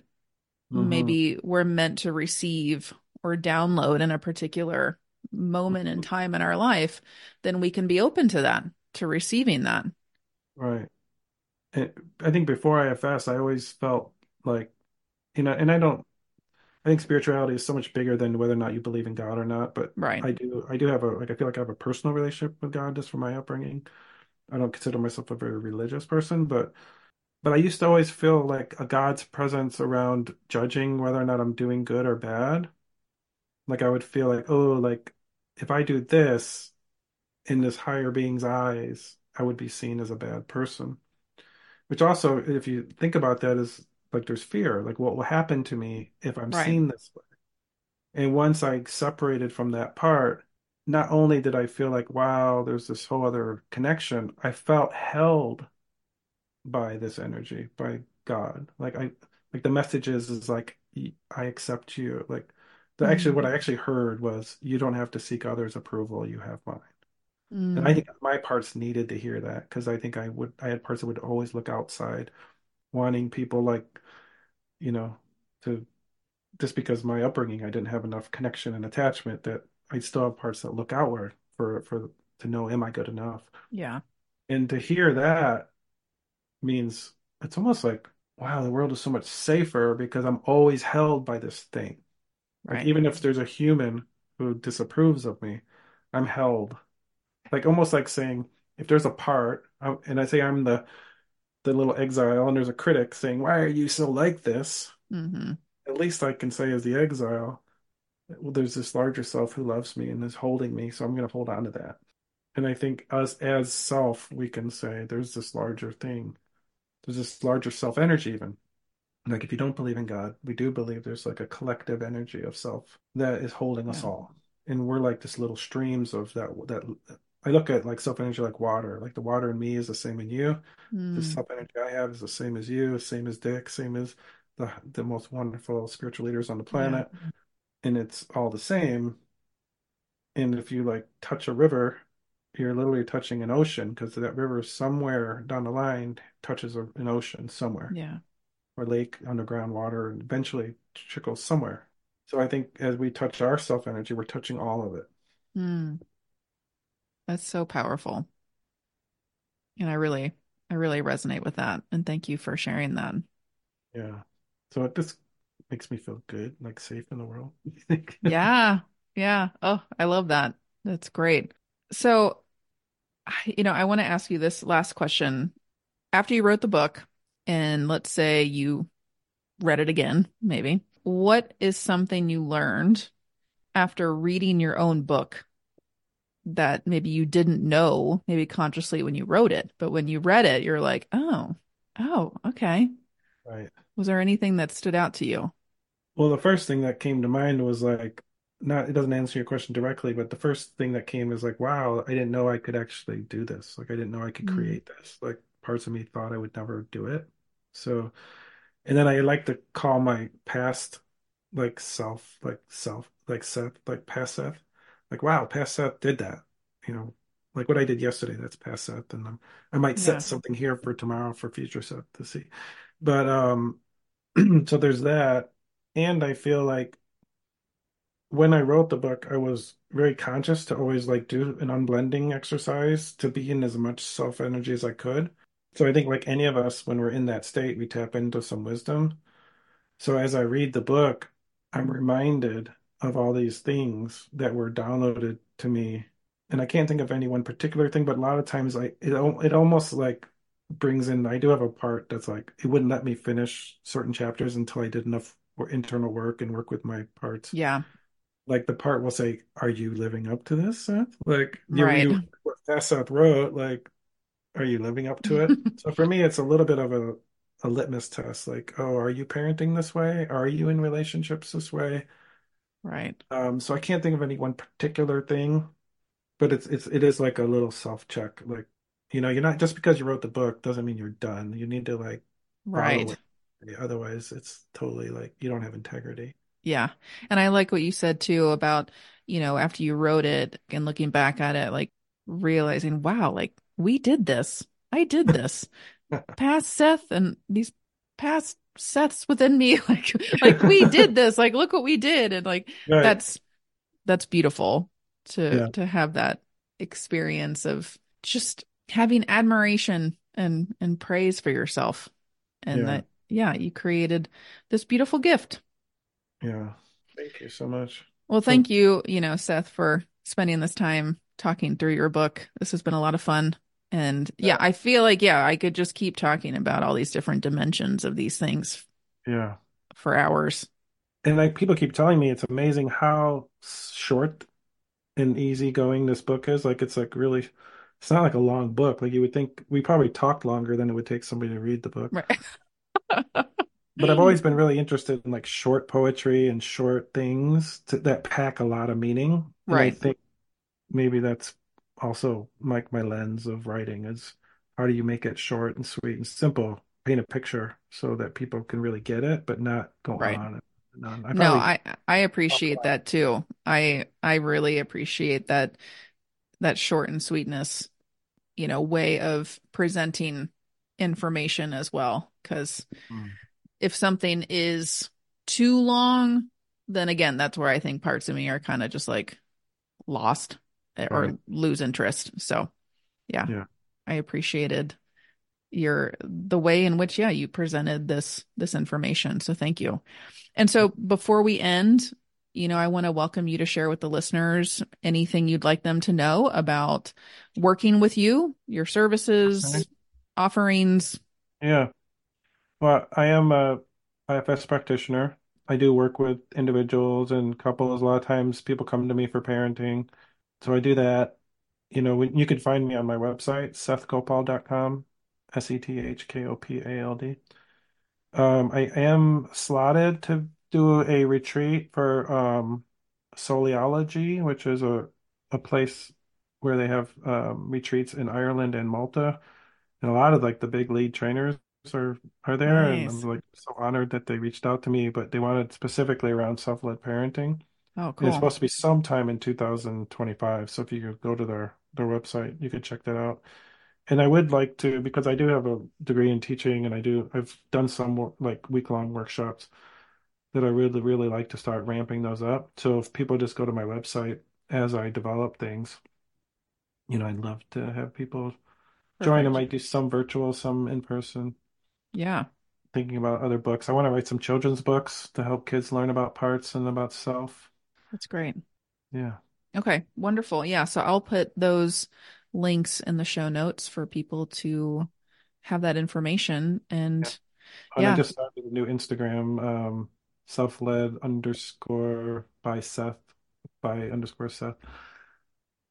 hmm maybe we're meant to receive or download in a particular moment in time in our life then we can be open to that to receiving that. Right. And I think before IFS, I always felt like, you know, and I don't, I think spirituality is so much bigger than whether or not you believe in God or not. But right I do, I do have a, like, I feel like I have a personal relationship with God just from my upbringing. I don't consider myself a very religious person, but But I used to always feel like a God's presence around judging whether or not I'm doing good or bad. Like I would feel like, oh, like if I do this in this higher being's eyes, I would be seen as a bad person. Which also, if you think about that, is like there's fear. Like what will happen to me if I'm right seen this way? And once I separated from that part, not only did I feel like, wow, there's this whole other connection, I felt held by this energy, by God. Like I like the message is is like I accept you. Like the actually what mm I actually heard was you don't have to seek others' approval, you have mine. And I mm. think my parts needed to hear that because I think I would I had parts that would always look outside, wanting people like, you know, to just because my upbringing I didn't have enough connection and attachment that I still have parts that look outward for for to know am I good enough? yeah And to hear that means it's almost like, wow, the world is so much safer because I'm always held by this thing. Like right even if there's a human who disapproves of me, I'm held. Like almost like saying, if there's a part, I- and I say I'm the the little exile, and there's a critic saying, "Why are you so like this?" hmm At least I can say as the exile, well, there's this larger self who loves me and is holding me, so I'm going to hold on to that. And I think us as self, we can say there's this larger thing. There's this larger self energy even Like if you don't believe in God, we do believe there's like a collective energy of self that is holding us all. And we're like this little streams of that that I look at like self energy like water. Like the water in me is the same in you. The mm. self energy I have is the same as you, same as Dick, same as the the most wonderful spiritual leaders on the yeah planet. And it's all the same. And if you like touch a river, you're literally touching an ocean because that river somewhere down the line touches a, an ocean somewhere yeah or lake, underground water, and eventually trickles somewhere. So I think as we touch our self energy, we're touching all of it. mm. That's so powerful and I really I really resonate with that and thank you for sharing that Yeah. So it just makes me feel good, like safe in the world. Yeah. Yeah. Oh, I love that. That's great. So, you know, I want to ask you this last question. After you wrote the book, and let's say you read it again, maybe, what is something you learned after reading your own book that maybe you didn't know, maybe consciously when you wrote it, but when you read it, you're like, oh, oh, okay. Right. Was there anything that stood out to you? Well, the first thing that came to mind was like, not, it doesn't answer your question directly, but the first thing that came is like, wow, I didn't know I could actually do this. Like, I didn't know I could Mm. create this. Like, parts of me thought I would never do it. So, and then I like to call my past like self, like self, like Seth, like past Seth. Like, wow, past Seth did that. You know, like what I did yesterday, that's past Seth. And um, I might Yeah. set something here for tomorrow for future Seth to see. But um, so there's that. And I feel like when I wrote the book, I was very conscious to always like do an unblending exercise to be in as much self energy as I could. So I think like any of us, when we're in that state, we tap into some wisdom. So as I read the book, I'm reminded of all these things that were downloaded to me. And I can't think of any one particular thing, but a lot of times I it it almost like brings in I do have a part that's like it wouldn't let me finish certain chapters until I did enough internal work and work with my parts. Yeah. Like the part will say, "Are you living up to this, Seth?" Like you Right. you what Seth wrote, like are you living up to it? So for me, it's a little bit of a, a litmus test. Like, oh, are you parenting this way? Are you in relationships this way? Right. Um, so I can't think of any one particular thing, but it's it's it is like a little self-check. Like, you know, you're not just because you wrote the book doesn't mean you're done. You need to like Right. Otherwise, it's totally like you don't have integrity. Yeah. And I like what you said too about, you know, after you wrote it and looking back at it, like realizing, wow, like we did this. I did this. Past Seth and these past Seths within me, like like we did this. Like look what we did. And like Right. that's that's beautiful to Yeah. to have that experience of just having admiration and and praise for yourself. And Yeah. that yeah, you created this beautiful gift. Yeah. Thank you so much. Well, thank you, you know, Seth, for spending this time talking through your book. This has been a lot of fun. And yeah, I feel like, yeah, I could just keep talking about all these different dimensions of these things Yeah. for hours. And like people keep telling me, it's amazing how short and easy going this book is. Like it's like really, it's not like a long book. Like you would think we probably talked longer than it would take somebody to read the book. Right. But I've always been really interested in like short poetry and short things to, that pack a lot of meaning. And I Right. think maybe that's also like my lens of writing is how do you make it short and sweet and simple? Paint a picture so that people can really get it, but not go Right. on and on. I No, I I appreciate that too. I I really appreciate that that short and sweetness, you know, way of presenting information as well. Because Mm. if something is too long, then again, that's where I think parts of me are kind of just like lost or Right. lose interest. So, yeah, Yeah. I appreciated your the way in which yeah you presented this this information. So thank you. And so before we end, you know, I want to welcome you to share with the listeners anything you'd like them to know about working with you, your services, Okay. offerings. Yeah. Well, I am a IFS practitioner. I do work with individuals and couples. A lot of times people come to me for parenting. So I do that. You know, when- you can find me on my website, sethkopald.com, S-E-T-H-K-O-P-A-L-D. Um, I am slotted to do a retreat for um, Soleology, which is a, a place where they have um, retreats in Ireland and Malta. And a lot of like the big lead trainers are are there, and I'm like so honored that they reached out to me, but they wanted specifically around self-led parenting. Oh, And it's supposed to be sometime in 2025. So if you could go to their their website, you could check that out. And I would like to, because I do have a degree in teaching and I do, I've done some like week-long workshops that I really, really like to start ramping those up. So if people just go to my website as I develop things, you know, I'd love to have people join. I might do some virtual, some in person. Yeah. thinking about other books. I want to write some children's books to help kids learn about parts and about self. That's great. Yeah. Okay, wonderful. Yeah, so I'll put those links in the show notes for people to have that information. And yeah, yeah. I just started a new Instagram, um, self-led underscore by Seth by underscore Seth.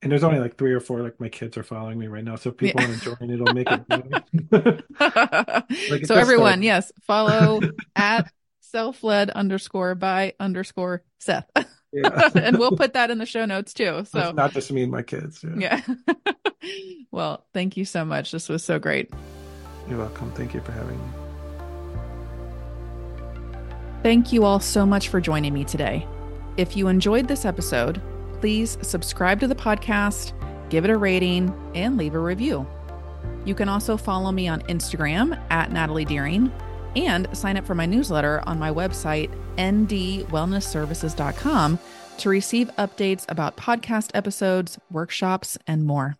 And there's only like three or four, like my kids are following me right now. So if people yeah. want to join, it'll make it. like so everyone, yes, follow at self-led underscore by underscore Seth. Yeah. and we'll put that in the show notes too. So That's not just me and my kids. Yeah. yeah. well, thank you so much. This was so great. You're welcome. Thank you for having me. Thank you all so much for joining me today. If you enjoyed this episode, please subscribe to the podcast, give it a rating, and leave a review. You can also follow me on Instagram at Natalie Deering and sign up for my newsletter on my website, ndwellnessservices.com, to receive updates about podcast episodes, workshops, and more.